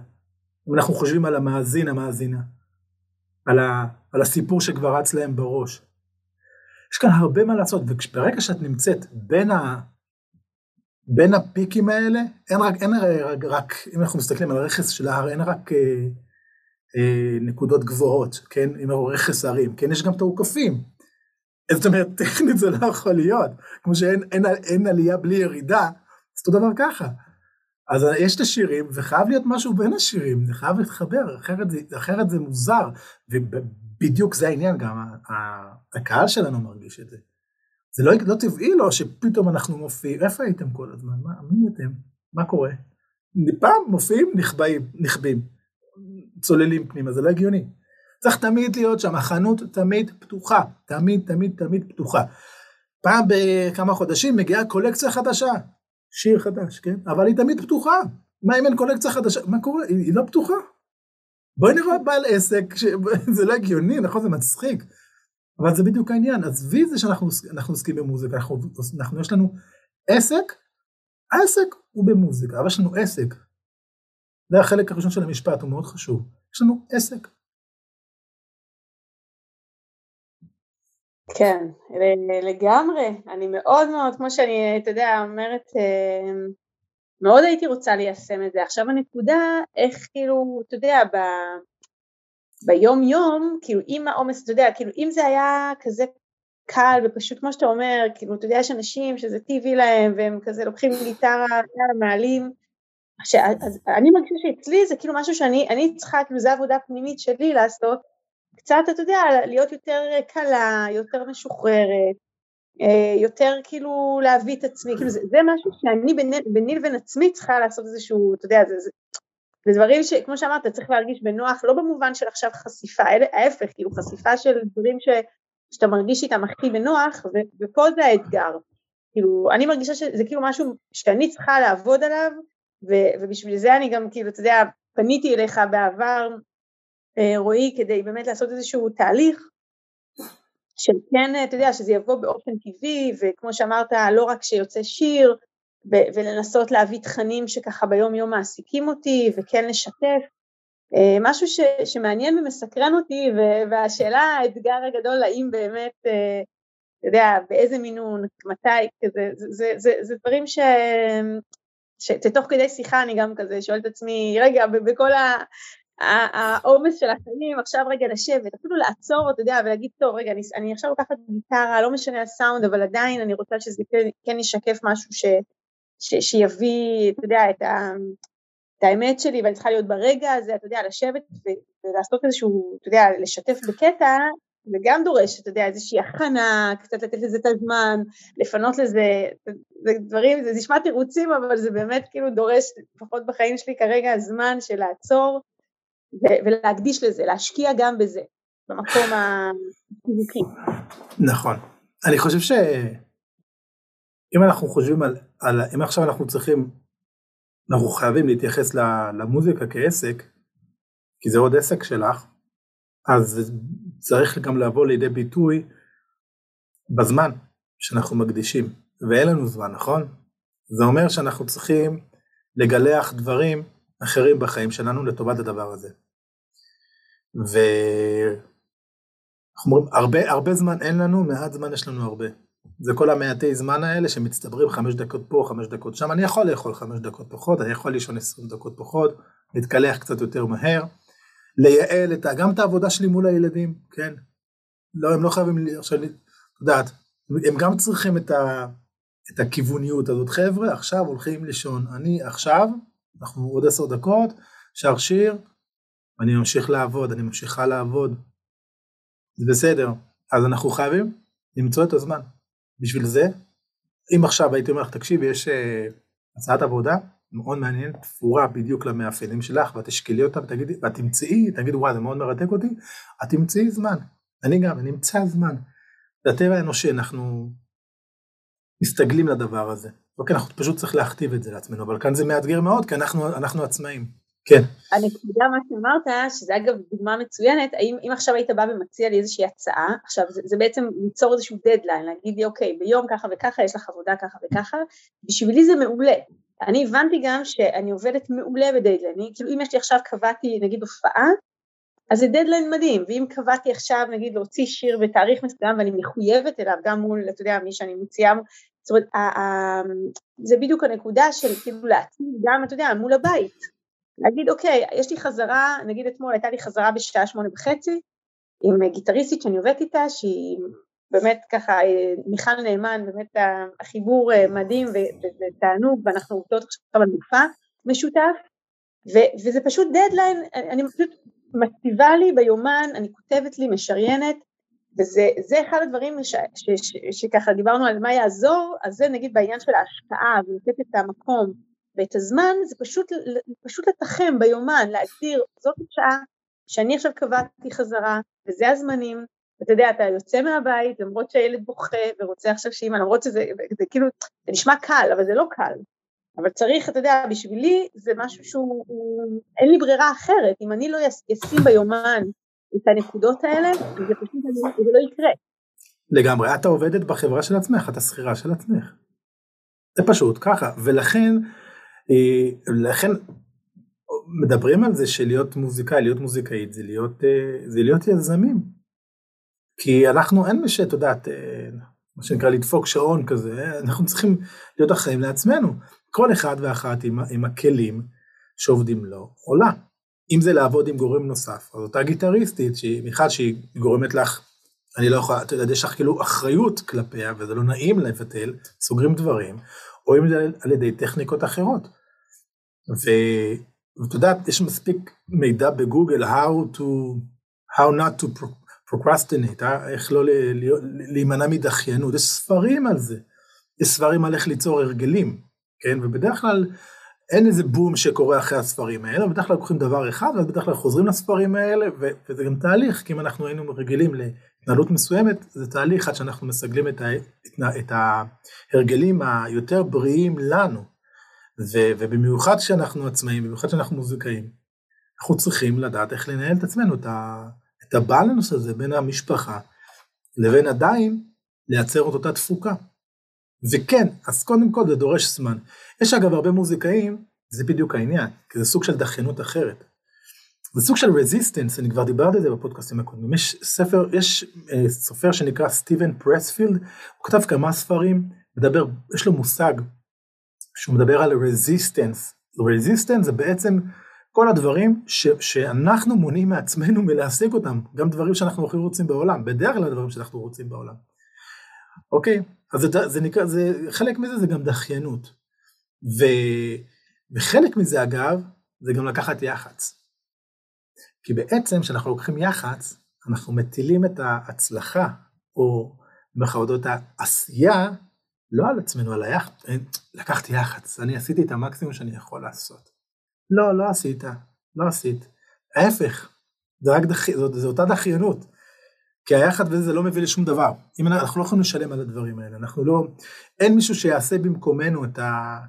אם אנחנו חושבים על המאזין, המאזינה, על, ה, על הסיפור שכבר רץ להם בראש. יש כאן הרבה מה לעשות, וברגע שאת נמצאת בין, ה, בין הפיקים האלה, אין רק, אין רק, רק, אם אנחנו מסתכלים על הרכס של ההר, אין רק אה, אה, נקודות גבוהות, כן, עם רכס הרים, כן, יש גם את האוכפים. זאת אומרת, טכנית זה לא יכול להיות, כמו שאין אין, אין עלייה בלי ירידה, אז אותו דבר ככה. אז יש את השירים, וחייב להיות משהו בין השירים, זה חייב להתחבר, אחרת אחרת זה מוזר, ובדיוק זה העניין גם, הקהל שלנו מרגיש את זה. זה לא, לא טבעי לו שפתאום אנחנו מופיעים, איפה הייתם כל הזמן? מה, מי אתם? מה קורה? פעם מופיעים, נחבאים, נחבים, צוללים פנימה, זה לא הגיוני. צריך תמיד להיות שם, החנות תמיד פתוחה, תמיד תמיד תמיד פתוחה. פעם בכמה חודשים מגיעה קולקציה חדשה, שיר חדש, כן? אבל היא תמיד פתוחה. מה אם אין קולקציה חדשה? מה קורה? היא, היא לא פתוחה. בואי נראה בעל עסק, ש... זה לא הגיוני, נכון? זה מצחיק. אבל זה בדיוק העניין. עזבי זה שאנחנו עוסקים במוזיקה, אנחנו, אנחנו, יש לנו עסק, העסק הוא במוזיקה, אבל יש לנו עסק. זה החלק הראשון של המשפט, הוא מאוד חשוב. יש לנו עסק. כן, לגמרי. אני מאוד מאוד, כמו שאני, אתה יודע, אומרת, אה, מאוד הייתי רוצה ליישם את זה. עכשיו הנקודה, איך כאילו, אתה יודע, ב... ביום יום, כאילו עם העומס, אתה יודע, כאילו אם זה היה כזה קל ופשוט כמו שאתה אומר, כאילו אתה יודע יש אנשים שזה טבעי להם והם כזה לוקחים גיטרה, מעלים, עכשיו, אז אני מרגישה שאצלי זה כאילו משהו שאני צריכה, כאילו זו עבודה פנימית שלי לעשות, קצת אתה יודע, להיות יותר קלה, יותר משוחררת, אה, יותר כאילו להביא את עצמי, כאילו זה, זה משהו שאני ביני לבין עצמי צריכה לעשות איזשהו, אתה יודע, זה, זה, זה דברים שכמו שאמרת צריך להרגיש בנוח, לא במובן של עכשיו חשיפה, אלא ההפך, כאילו חשיפה של דברים ש, שאתה מרגיש איתם הכי בנוח, ו, ופה זה האתגר, כאילו אני מרגישה שזה כאילו משהו שאני צריכה לעבוד עליו, ו, ובשביל זה אני גם כאילו, אתה יודע, פניתי אליך בעבר, אה, רועי, כדי באמת לעשות איזשהו תהליך, של כן, אתה יודע, שזה יבוא באופן טבעי, וכמו שאמרת, לא רק שיוצא שיר, ולנסות להביא תכנים שככה ביום יום מעסיקים אותי, וכן לשתף. אה, משהו ש, שמעניין ומסקרן אותי, והשאלה, האתגר הגדול, האם באמת, אה, אתה יודע, באיזה מינון, מתי, כזה, זה, זה, זה, זה דברים ש... שתוך כדי שיחה אני גם כזה שואלת את עצמי, רגע, בכל העומס של החיים, עכשיו רגע לשבת, אפילו לעצור, אתה יודע, ולהגיד, טוב, רגע, אני, אני עכשיו לוקחת גיטרה, לא משנה הסאונד, אבל עדיין אני רוצה שזה כן, כן ישקף משהו ש, ש, שיביא, אתה יודע, את, ה, את האמת שלי, ואני צריכה להיות ברגע הזה, אתה יודע, לשבת ו, ולעשות איזשהו, אתה יודע, לשתף בקטע, זה גם דורש, אתה יודע, איזושהי הכנה, קצת לתת לזה את הזמן, לפנות לזה, זה דברים, זה נשמע תירוצים, אבל זה באמת כאילו דורש, לפחות בחיים שלי כרגע, זמן של לעצור ולהקדיש לזה, להשקיע גם בזה, במקום השיווקי. נכון. אני חושב שאם אנחנו חושבים על, על, אם עכשיו אנחנו צריכים, אנחנו חייבים להתייחס למוזיקה כעסק, כי זה עוד עסק שלך, אז צריך גם לבוא לידי ביטוי בזמן שאנחנו מקדישים, ואין לנו זמן, נכון? זה אומר שאנחנו צריכים לגלח דברים אחרים בחיים שלנו לטובת הדבר הזה. ואנחנו אומרים, הרבה, הרבה זמן אין לנו, מעט זמן יש לנו הרבה. זה כל המעטי זמן האלה שמצטברים חמש דקות פה, חמש דקות שם. אני יכול לאכול חמש דקות פחות, אני יכול לישון עשרים דקות פחות, להתקלח קצת יותר מהר, לייעל את, גם את העבודה שלי מול הילדים, כן? לא, הם לא חייבים, עכשיו, את יודעת, הם גם צריכים את, ה, את הכיווניות הזאת. חבר'ה, עכשיו הולכים לישון. אני עכשיו, אנחנו עוד עשר דקות, שר שיר, אני ממשיך לעבוד, אני ממשיכה לעבוד. זה בסדר. אז אנחנו חייבים למצוא את הזמן. בשביל זה, אם עכשיו הייתי אומר לך, תקשיבי, יש uh, הצעת עבודה מאוד מעניינת, תפורה בדיוק למאפיינים שלך, ואת תשקלי אותה ותגידי, ואת תמצאי, תגידי, וואי, זה מאוד מרתק אותי, את תמצאי זמן. אני גם, אני אמצא זמן. זה הטבע האנושי, אנחנו מסתגלים לדבר הזה. אוקיי, אנחנו פשוט צריך להכתיב את זה לעצמנו, אבל כאן זה מאתגר מאוד, כי אנחנו, אנחנו עצמאים. כן. הנקודה, מה שאמרת, שזה אגב דוגמה מצוינת, האם אם עכשיו היית בא ומציע לי איזושהי הצעה, עכשיו זה, זה בעצם ליצור איזשהו דדליין, להגיד לי אוקיי, ביום ככה וככה יש לך עבודה ככה וככה, בשבילי זה מעולה. אני הבנתי גם שאני עובדת מעולה בדדליין, כאילו אם יש לי עכשיו קבעתי נגיד הופעה, אז זה דדליין מדהים, ואם קבעתי עכשיו נגיד להוציא שיר בתאריך מסוים ואני מחויבת אליו גם מול, אתה יודע, מי שאני מוציאה, זאת אומרת, זה בדיוק הנקודה של כאילו להציב גם, אתה יודע, מול הבית. להגיד אוקיי, יש לי חזרה, נגיד אתמול הייתה לי חזרה בשעה שמונה וחצי עם גיטריסטית שאני עובדת איתה, שהיא באמת ככה, מיכל נאמן, באמת החיבור אה, מדהים ותענוג, ואנחנו עובדות עכשיו על מופע משותף, ו- וזה פשוט דדליין, אני פשוט מציבה לי ביומן, אני כותבת לי, משריינת, וזה אחד הדברים ש- ש- ש- שככה דיברנו על מה יעזור, אז זה נגיד בעניין של ההשקעה ולתת את המקום ואת הזמן זה פשוט, פשוט לתחם ביומן, להגדיר זאת השעה שאני עכשיו קבעתי חזרה וזה הזמנים. ואתה יודע אתה יוצא מהבית למרות שהילד בוכה ורוצה עכשיו שאימא למרות שזה זה כאילו זה נשמע קל אבל זה לא קל. אבל צריך אתה יודע בשבילי זה משהו שהוא הוא, אין לי ברירה אחרת. אם אני לא אשים ביומן את הנקודות האלה זה פשוט זה לא יקרה. לגמרי את עובדת בחברה של עצמך את השכירה של עצמך. זה פשוט ככה ולכן אה, לכן מדברים על זה שלהיות מוזיקאי, להיות מוזיקאית זה להיות, אה, זה להיות יזמים. כי אנחנו אין מי שאת יודעת, אה, מה שנקרא לדפוק שעון כזה, אנחנו צריכים להיות אחראים לעצמנו. כל אחד ואחת עם, עם הכלים שעובדים לו עולה. אם זה לעבוד עם גורם נוסף, אז אותה גיטריסטית, שהיא מיכל שהיא גורמת לך, אני לא יכולה, אתה יודע, יש לך כאילו אחריות כלפיה וזה לא נעים לבטל, סוגרים דברים, או אם זה על ידי טכניקות אחרות. ואת יודעת, יש מספיק מידע בגוגל how to, how not to procrastinate, אה? איך לא להימנע מדחיינות, יש ספרים על זה, יש ספרים על איך ליצור הרגלים, כן, ובדרך כלל אין איזה בום שקורה אחרי הספרים האלה, בדרך כלל לוקחים דבר אחד, ואז בדרך כלל חוזרים לספרים האלה, וזה גם תהליך, כי אם אנחנו היינו רגילים להתנהלות מסוימת, זה תהליך עד שאנחנו מסגלים את, ה, את ההרגלים היותר בריאים לנו. ו, ובמיוחד כשאנחנו עצמאים, במיוחד כשאנחנו מוזיקאים, אנחנו צריכים לדעת איך לנהל את עצמנו, את, ה, את הבלנס הזה בין המשפחה לבין עדיין לייצר את אותה תפוקה. וכן, אז קודם כל זה דורש זמן. יש אגב הרבה מוזיקאים, זה בדיוק העניין, כי זה סוג של דחיינות אחרת. זה סוג של resistance, אני כבר דיברתי על זה בפודקאסטים הקודמים. יש ספר, יש אה, סופר שנקרא סטיבן פרספילד, הוא כתב כמה ספרים, מדבר, יש לו מושג שהוא מדבר על resistance. resistance זה בעצם כל הדברים ש, שאנחנו מונעים מעצמנו מלהשיג אותם, גם דברים שאנחנו הכי רוצים בעולם, בדרך כלל הדברים שאנחנו רוצים בעולם. אוקיי? אז זה, זה נקרא, זה, חלק מזה זה גם דחיינות. ו, וחלק מזה אגב, זה גם לקחת יח"צ. כי בעצם כשאנחנו לוקחים יח"צ, אנחנו מטילים את ההצלחה, או את העשייה, לא על עצמנו, על היח"צ, לקחתי יח"צ, אני עשיתי את המקסימום שאני יכול לעשות. לא, לא עשית, לא עשית. ההפך, זה רק דח... זאת, זאת אותה דחיינות. כי היחד וזה לא מביא לשום דבר. אם אנחנו לא יכולים לשלם על הדברים האלה, אנחנו לא, אין מישהו שיעשה במקומנו את, ה,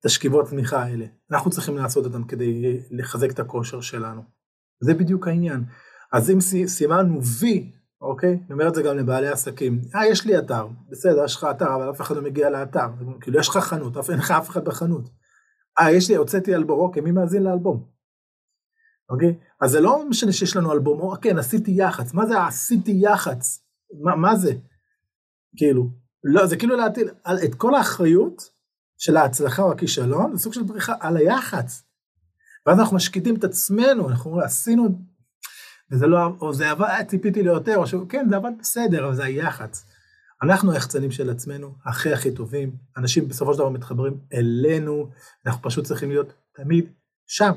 את השכיבות תמיכה האלה. אנחנו צריכים לעשות אותם כדי לחזק את הכושר שלנו. זה בדיוק העניין. אז אם סימנו וי, אוקיי? אני אומר את זה גם לבעלי עסקים. אה, יש לי אתר, בסדר, יש לך אתר, אבל אף אחד לא מגיע לאתר. כאילו, יש לך חנות, אין לך אף אחד בחנות. אה, יש לי, הוצאתי אלבום, אוקיי, מי מאזין לאלבום? אוקיי? אז זה לא משנה שיש לנו אלבום, או כן, עשיתי יח"צ, מה זה עשיתי יח"צ? מה, מה זה? כאילו, לא, זה כאילו להטיל את כל האחריות של ההצלחה או הכישלון, זה סוג של בריחה על היח"צ. ואז אנחנו משקיטים את עצמנו, אנחנו אומרים, עשינו, וזה לא, או זה עבד, ציפיתי ליותר, או שכן, זה עבד בסדר, אבל זה היח"צ. אנחנו היחצנים של עצמנו, הכי הכי טובים, אנשים בסופו של דבר מתחברים אלינו, אנחנו פשוט צריכים להיות תמיד שם.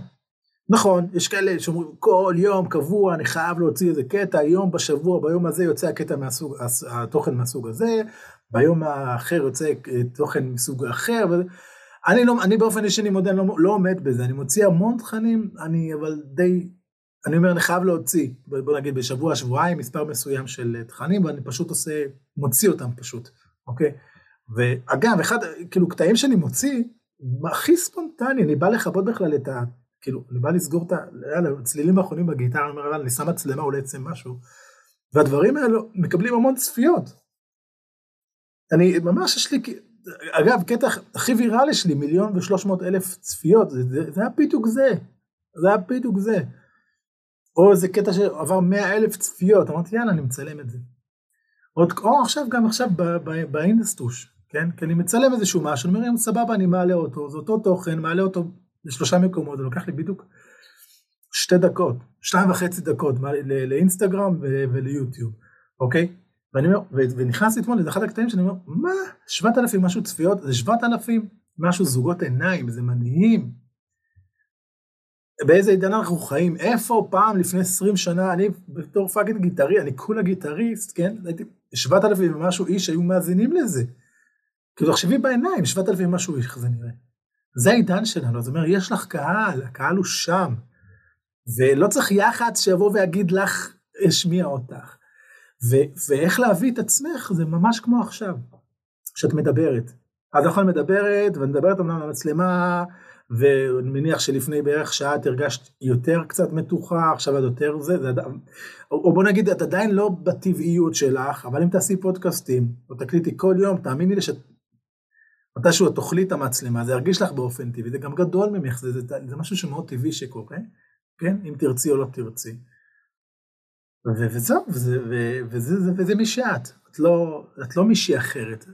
נכון, יש כאלה שאומרים כל יום קבוע אני חייב להוציא איזה קטע, יום בשבוע, ביום הזה יוצא הקטע מהסוג, התוכן מהסוג הזה, ביום האחר יוצא תוכן מסוג אחר, אני, לא, אני באופן אישי אני מודה, אני לא, לא עומד בזה, אני מוציא המון תכנים, אני אבל די אני אומר, אני חייב להוציא, בוא נגיד בשבוע, שבועיים, מספר מסוים של תכנים, ואני פשוט עושה, מוציא אותם פשוט, אוקיי? ואגב, אחד, כאילו, קטעים שאני מוציא, הכי ספונטני, אני בא לכבות בכלל את ה... כאילו, אני בא לסגור את ה... יאללה, צלילים האחרונים בגיטרה, אני אומר, אני שם מצלמה, אולי יצא משהו, והדברים האלו מקבלים המון צפיות. אני, ממש יש לי, אגב, קטע הכי ויראלי שלי, מיליון ושלוש מאות אלף צפיות, זה, זה, זה היה בדיוק זה, זה היה בדיוק זה. או איזה קטע שעבר מאה אלף צפיות, אמרתי יאללה אני מצלם את זה. עוד, או עכשיו גם עכשיו באינסטוש, כן? כי אני מצלם איזשהו משהו, אני אומר סבבה אני מעלה אותו, זה אותו תוכן, מעלה אותו לשלושה מקומות, זה לוקח לי בדיוק שתי דקות, שתיים וחצי דקות לאינסטגרם וליוטיוב, אוקיי? ואני אומר, ונכנסתי אתמול לאחד הקטעים שאני אומר, מה? שבעת אלפים משהו צפיות? זה שבעת אלפים משהו זוגות עיניים, זה מדהים. באיזה עידן אנחנו חיים, איפה פעם לפני 20 שנה, אני בתור fucking גיטרי, אני כולה גיטריסט, כן? הייתי 7,000 ומשהו איש היו מאזינים לזה. כאילו תחשבי בעיניים, 7,000 ומשהו איש, איך זה נראה. זה העידן שלנו, זאת אומרת, יש לך קהל, הקהל הוא שם. ולא צריך יח"צ שיבוא ויגיד לך, השמיע אותך. ו- ואיך להביא את עצמך, זה ממש כמו עכשיו, שאת מדברת. אז נכון מדברת, ואת מדברת אמנם למצלמה, ואני מניח שלפני בערך שעה את הרגשת יותר קצת מתוחה, עכשיו את יותר זה, זה או בוא נגיד את עדיין לא בטבעיות שלך, אבל אם תעשי פודקאסטים, או תקליטי כל יום, תאמיני לי שמתישהו את תאכלי את המצלמה, זה ירגיש לך באופן טבעי, זה גם גדול ממך, זה, זה, זה משהו שמאוד טבעי שקורה, כן? אם תרצי או לא תרצי. ו- וזהו, וזה, וזה, וזה, וזה מי שאת, את לא, את לא מישהי אחרת,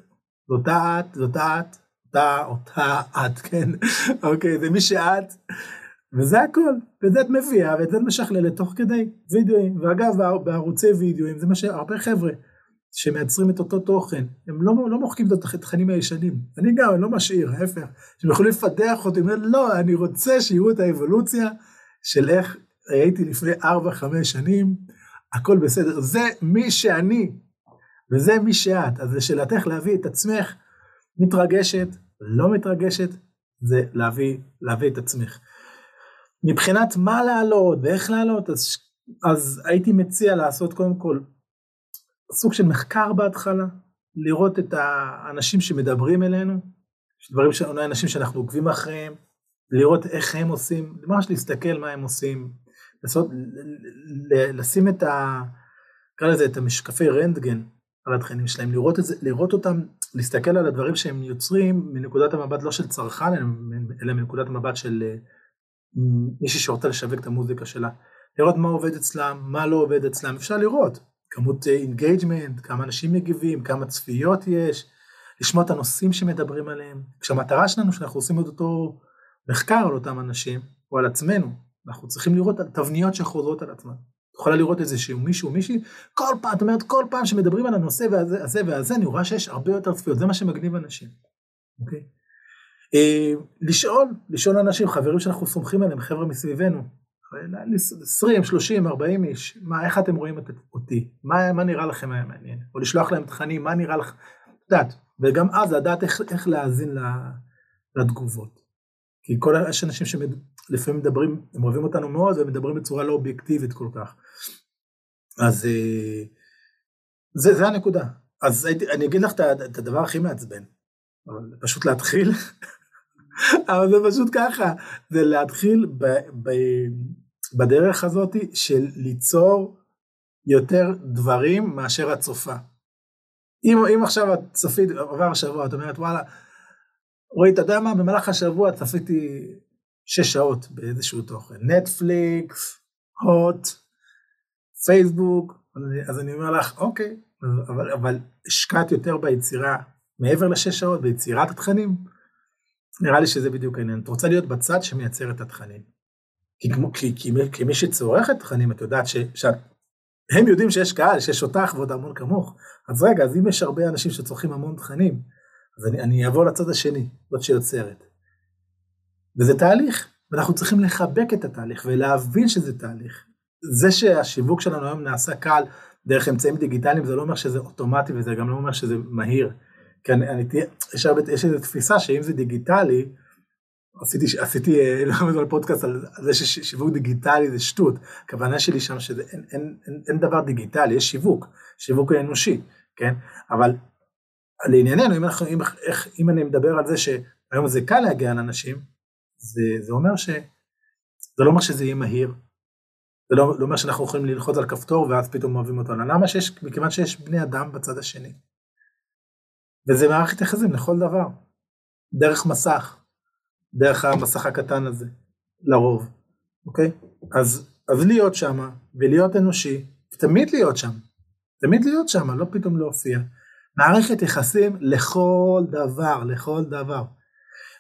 זאת את, זאת את, אותה, אותה את, כן, אוקיי, זה מי שאת, וזה הכל, וזה את מביאה ואת זה את משכללת תוך כדי וידאוים, ואגב בערוצי וידאוים זה מה שהרבה חבר'ה שמייצרים את אותו תוכן, הם לא, לא מוחקים את התכנים הישנים, אני גם, אני לא משאיר, ההפך, שהם יכולים לפתח אותי, אומר, לא, אני רוצה שיראו את האבולוציה של איך הייתי לפני 4-5 שנים, הכל בסדר, זה מי שאני, וזה מי שאת, אז לשאלתך להביא את עצמך מתרגשת, לא מתרגשת, זה להביא, להביא את עצמך. מבחינת מה לעלות ואיך לעלות, אז, אז הייתי מציע לעשות קודם כל סוג של מחקר בהתחלה, לראות את האנשים שמדברים אלינו, דברים שאולי אנשים שאנחנו עוקבים אחריהם, לראות איך הם עושים, ממש להסתכל מה הם עושים, לעשות, לשים את ה... נקרא לזה את המשקפי רנטגן על התכנים שלהם, לראות, את זה, לראות אותם, להסתכל על הדברים שהם יוצרים מנקודת המבט לא של צרכן, אלא מנקודת המבט של אה, מישהי שרוצה לשווק את המוזיקה שלה. לראות מה עובד אצלם, מה לא עובד אצלם, אפשר לראות כמות engagement, אה, כמה אנשים מגיבים, כמה צפיות יש, לשמוע את הנושאים שמדברים עליהם. כשהמטרה שלנו שאנחנו עושים את אותו מחקר על אותם אנשים, או על עצמנו, אנחנו צריכים לראות תבניות שחוזרות על עצמן. את יכולה לראות איזשהו מישהו, מישהי, כל פעם, את אומרת, כל פעם שמדברים על הנושא והזה, הזה והזה, אני רואה שיש הרבה יותר צפיות, זה מה שמגניב אנשים, אוקיי? אה, לשאול, לשאול אנשים, חברים שאנחנו סומכים עליהם, חבר'ה מסביבנו, 20, 30, 40 איש, מה, איך אתם רואים אותי? מה, מה נראה לכם היה מעניין? או לשלוח להם תכנים, מה נראה לך, את יודעת, וגם אז לדעת איך, איך להאזין לתגובות. כי כל יש אנשים שלפעמים מדברים, הם אוהבים אותנו מאוד ומדברים בצורה לא אובייקטיבית כל כך. אז אה, זה, זה הנקודה. אז אני אגיד לך את הדבר הכי מעצבן, פשוט להתחיל, אבל זה פשוט ככה, זה להתחיל ב, ב, בדרך הזאת של ליצור יותר דברים מאשר הצופה. אם, אם עכשיו את צפית, עבר השבוע, את אומרת וואלה, רועי, אתה יודע מה? במהלך השבוע צפיתי שש שעות באיזשהו תוכן. נטפליקס, הוט, פייסבוק, אז אני אומר לך, אוקיי, אבל, אבל השקעת יותר ביצירה, מעבר לשש שעות, ביצירת התכנים, נראה לי שזה בדיוק העניין. את רוצה להיות בצד שמייצר את התכנים. כי, כמו, כי, כי, מי שצורך את התכנים, את יודעת שאת, הם יודעים שיש קהל, שיש אותך ועוד המון כמוך. אז רגע, אז אם יש הרבה אנשים שצורכים המון תכנים, אז אני, אני אעבור לצד השני, זאת שיוצרת. וזה תהליך, ואנחנו צריכים לחבק את התהליך ולהבין שזה תהליך. זה שהשיווק שלנו היום נעשה קל דרך אמצעים דיגיטליים, זה לא אומר שזה אוטומטי וזה גם לא אומר שזה מהיר. כי אני, אני, יש, הרבה, יש איזו תפיסה שאם זה דיגיטלי, עשיתי, עשיתי לא פודקאסט על זה ששיווק דיגיטלי זה שטות. הכוונה שלי שם שזה אין, אין, אין, אין דבר דיגיטלי, יש שיווק, שיווק אנושי, כן? אבל לענייננו, אם, אנחנו, אם, איך, אם אני מדבר על זה שהיום זה קל להגיע לאנשים, זה, זה אומר ש... זה לא אומר שזה יהיה מהיר, זה לא, לא אומר שאנחנו יכולים ללחוץ על כפתור ואז פתאום אוהבים אותנו. למה שיש? מכיוון שיש בני אדם בצד השני. וזה מערכת יחסים לכל דבר. דרך מסך, דרך המסך הקטן הזה, לרוב, אוקיי? אז, אז להיות שם, ולהיות אנושי, ותמיד להיות שם. תמיד להיות שם, לא פתאום להופיע. מערכת יחסים לכל דבר, לכל דבר.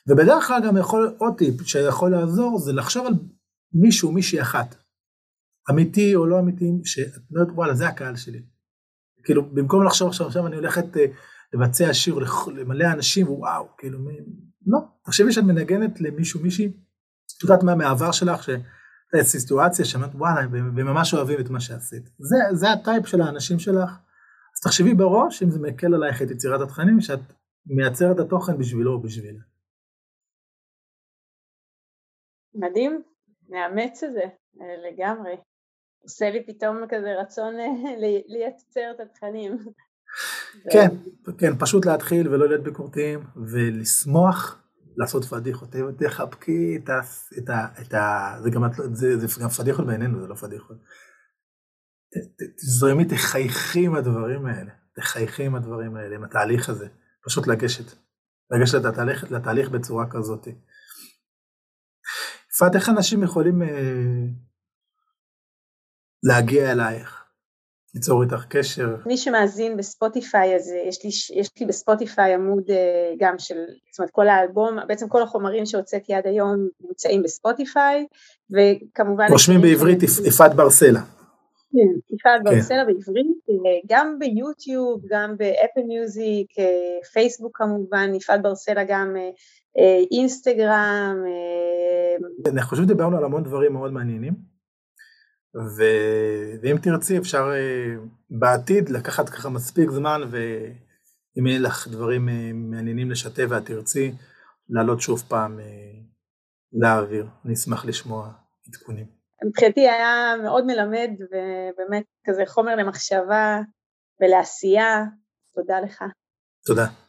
ובדרך כלל גם יכול, עוד טיפ שיכול לעזור, זה לחשוב על מישהו, מישהי אחת. אמיתי או לא אמיתי, שאת אומרת, וואלה, זה הקהל שלי. כאילו, במקום לחשוב עכשיו, עכשיו אני הולכת אה, לבצע שיר, למלא אנשים, וואו, כאילו, מי... לא. תחשבי שאת מנגנת למישהו, מישהי, את יודעת מה מהעבר שלך, שהייתה סיטואציה שאמרת, וואלה, וממש אוהבים את מה שעשית. זה, זה הטייפ של האנשים שלך. אז תחשבי בראש אם זה מקל עלייך את יצירת התכנים, שאת מייצרת התוכן בשבילו או בשבילה. מדהים, נאמץ את זה אה, לגמרי. עושה לי פתאום כזה רצון אה, לייצר את התכנים. כן, כן, פשוט להתחיל ולא להיות ביקורתיים ולשמוח לעשות פדיחות, תחבקי את ה... את ה, את ה זה, גם, זה, זה גם פדיחות בעינינו, זה לא פדיחות. תזרמי, תחייכי עם הדברים האלה, תחייכי עם הדברים האלה, עם התהליך הזה, פשוט לגשת, לגשת לתהליך, לתהליך בצורה כזאת. יפעת, איך אנשים יכולים אה, להגיע אלייך? ליצור איתך קשר. מי שמאזין בספוטיפיי, אז אה, יש לי, יש לי בספוטיפיי עמוד אה, גם של, זאת אומרת כל האלבום, בעצם כל החומרים שהוצאתי עד היום נמצאים בספוטיפיי, וכמובן... רושמים בעברית יפעת ברסלה. כן, יפעת כן. ברסלה בעברית, אה, גם ביוטיוב, גם באפל מיוזיק, פייסבוק כמובן, יפעת ברסלה גם אינסטגרם. אני חושב שדיברנו על המון דברים מאוד מעניינים. ו... ואם תרצי אפשר אה, בעתיד לקחת ככה מספיק זמן ואם יהיה לך דברים אה, מעניינים לשתף ואת תרצי לעלות שוב פעם אה, לאוויר, אני אשמח לשמוע עדכונים. מבחינתי היה מאוד מלמד ובאמת כזה חומר למחשבה ולעשייה, תודה לך. תודה.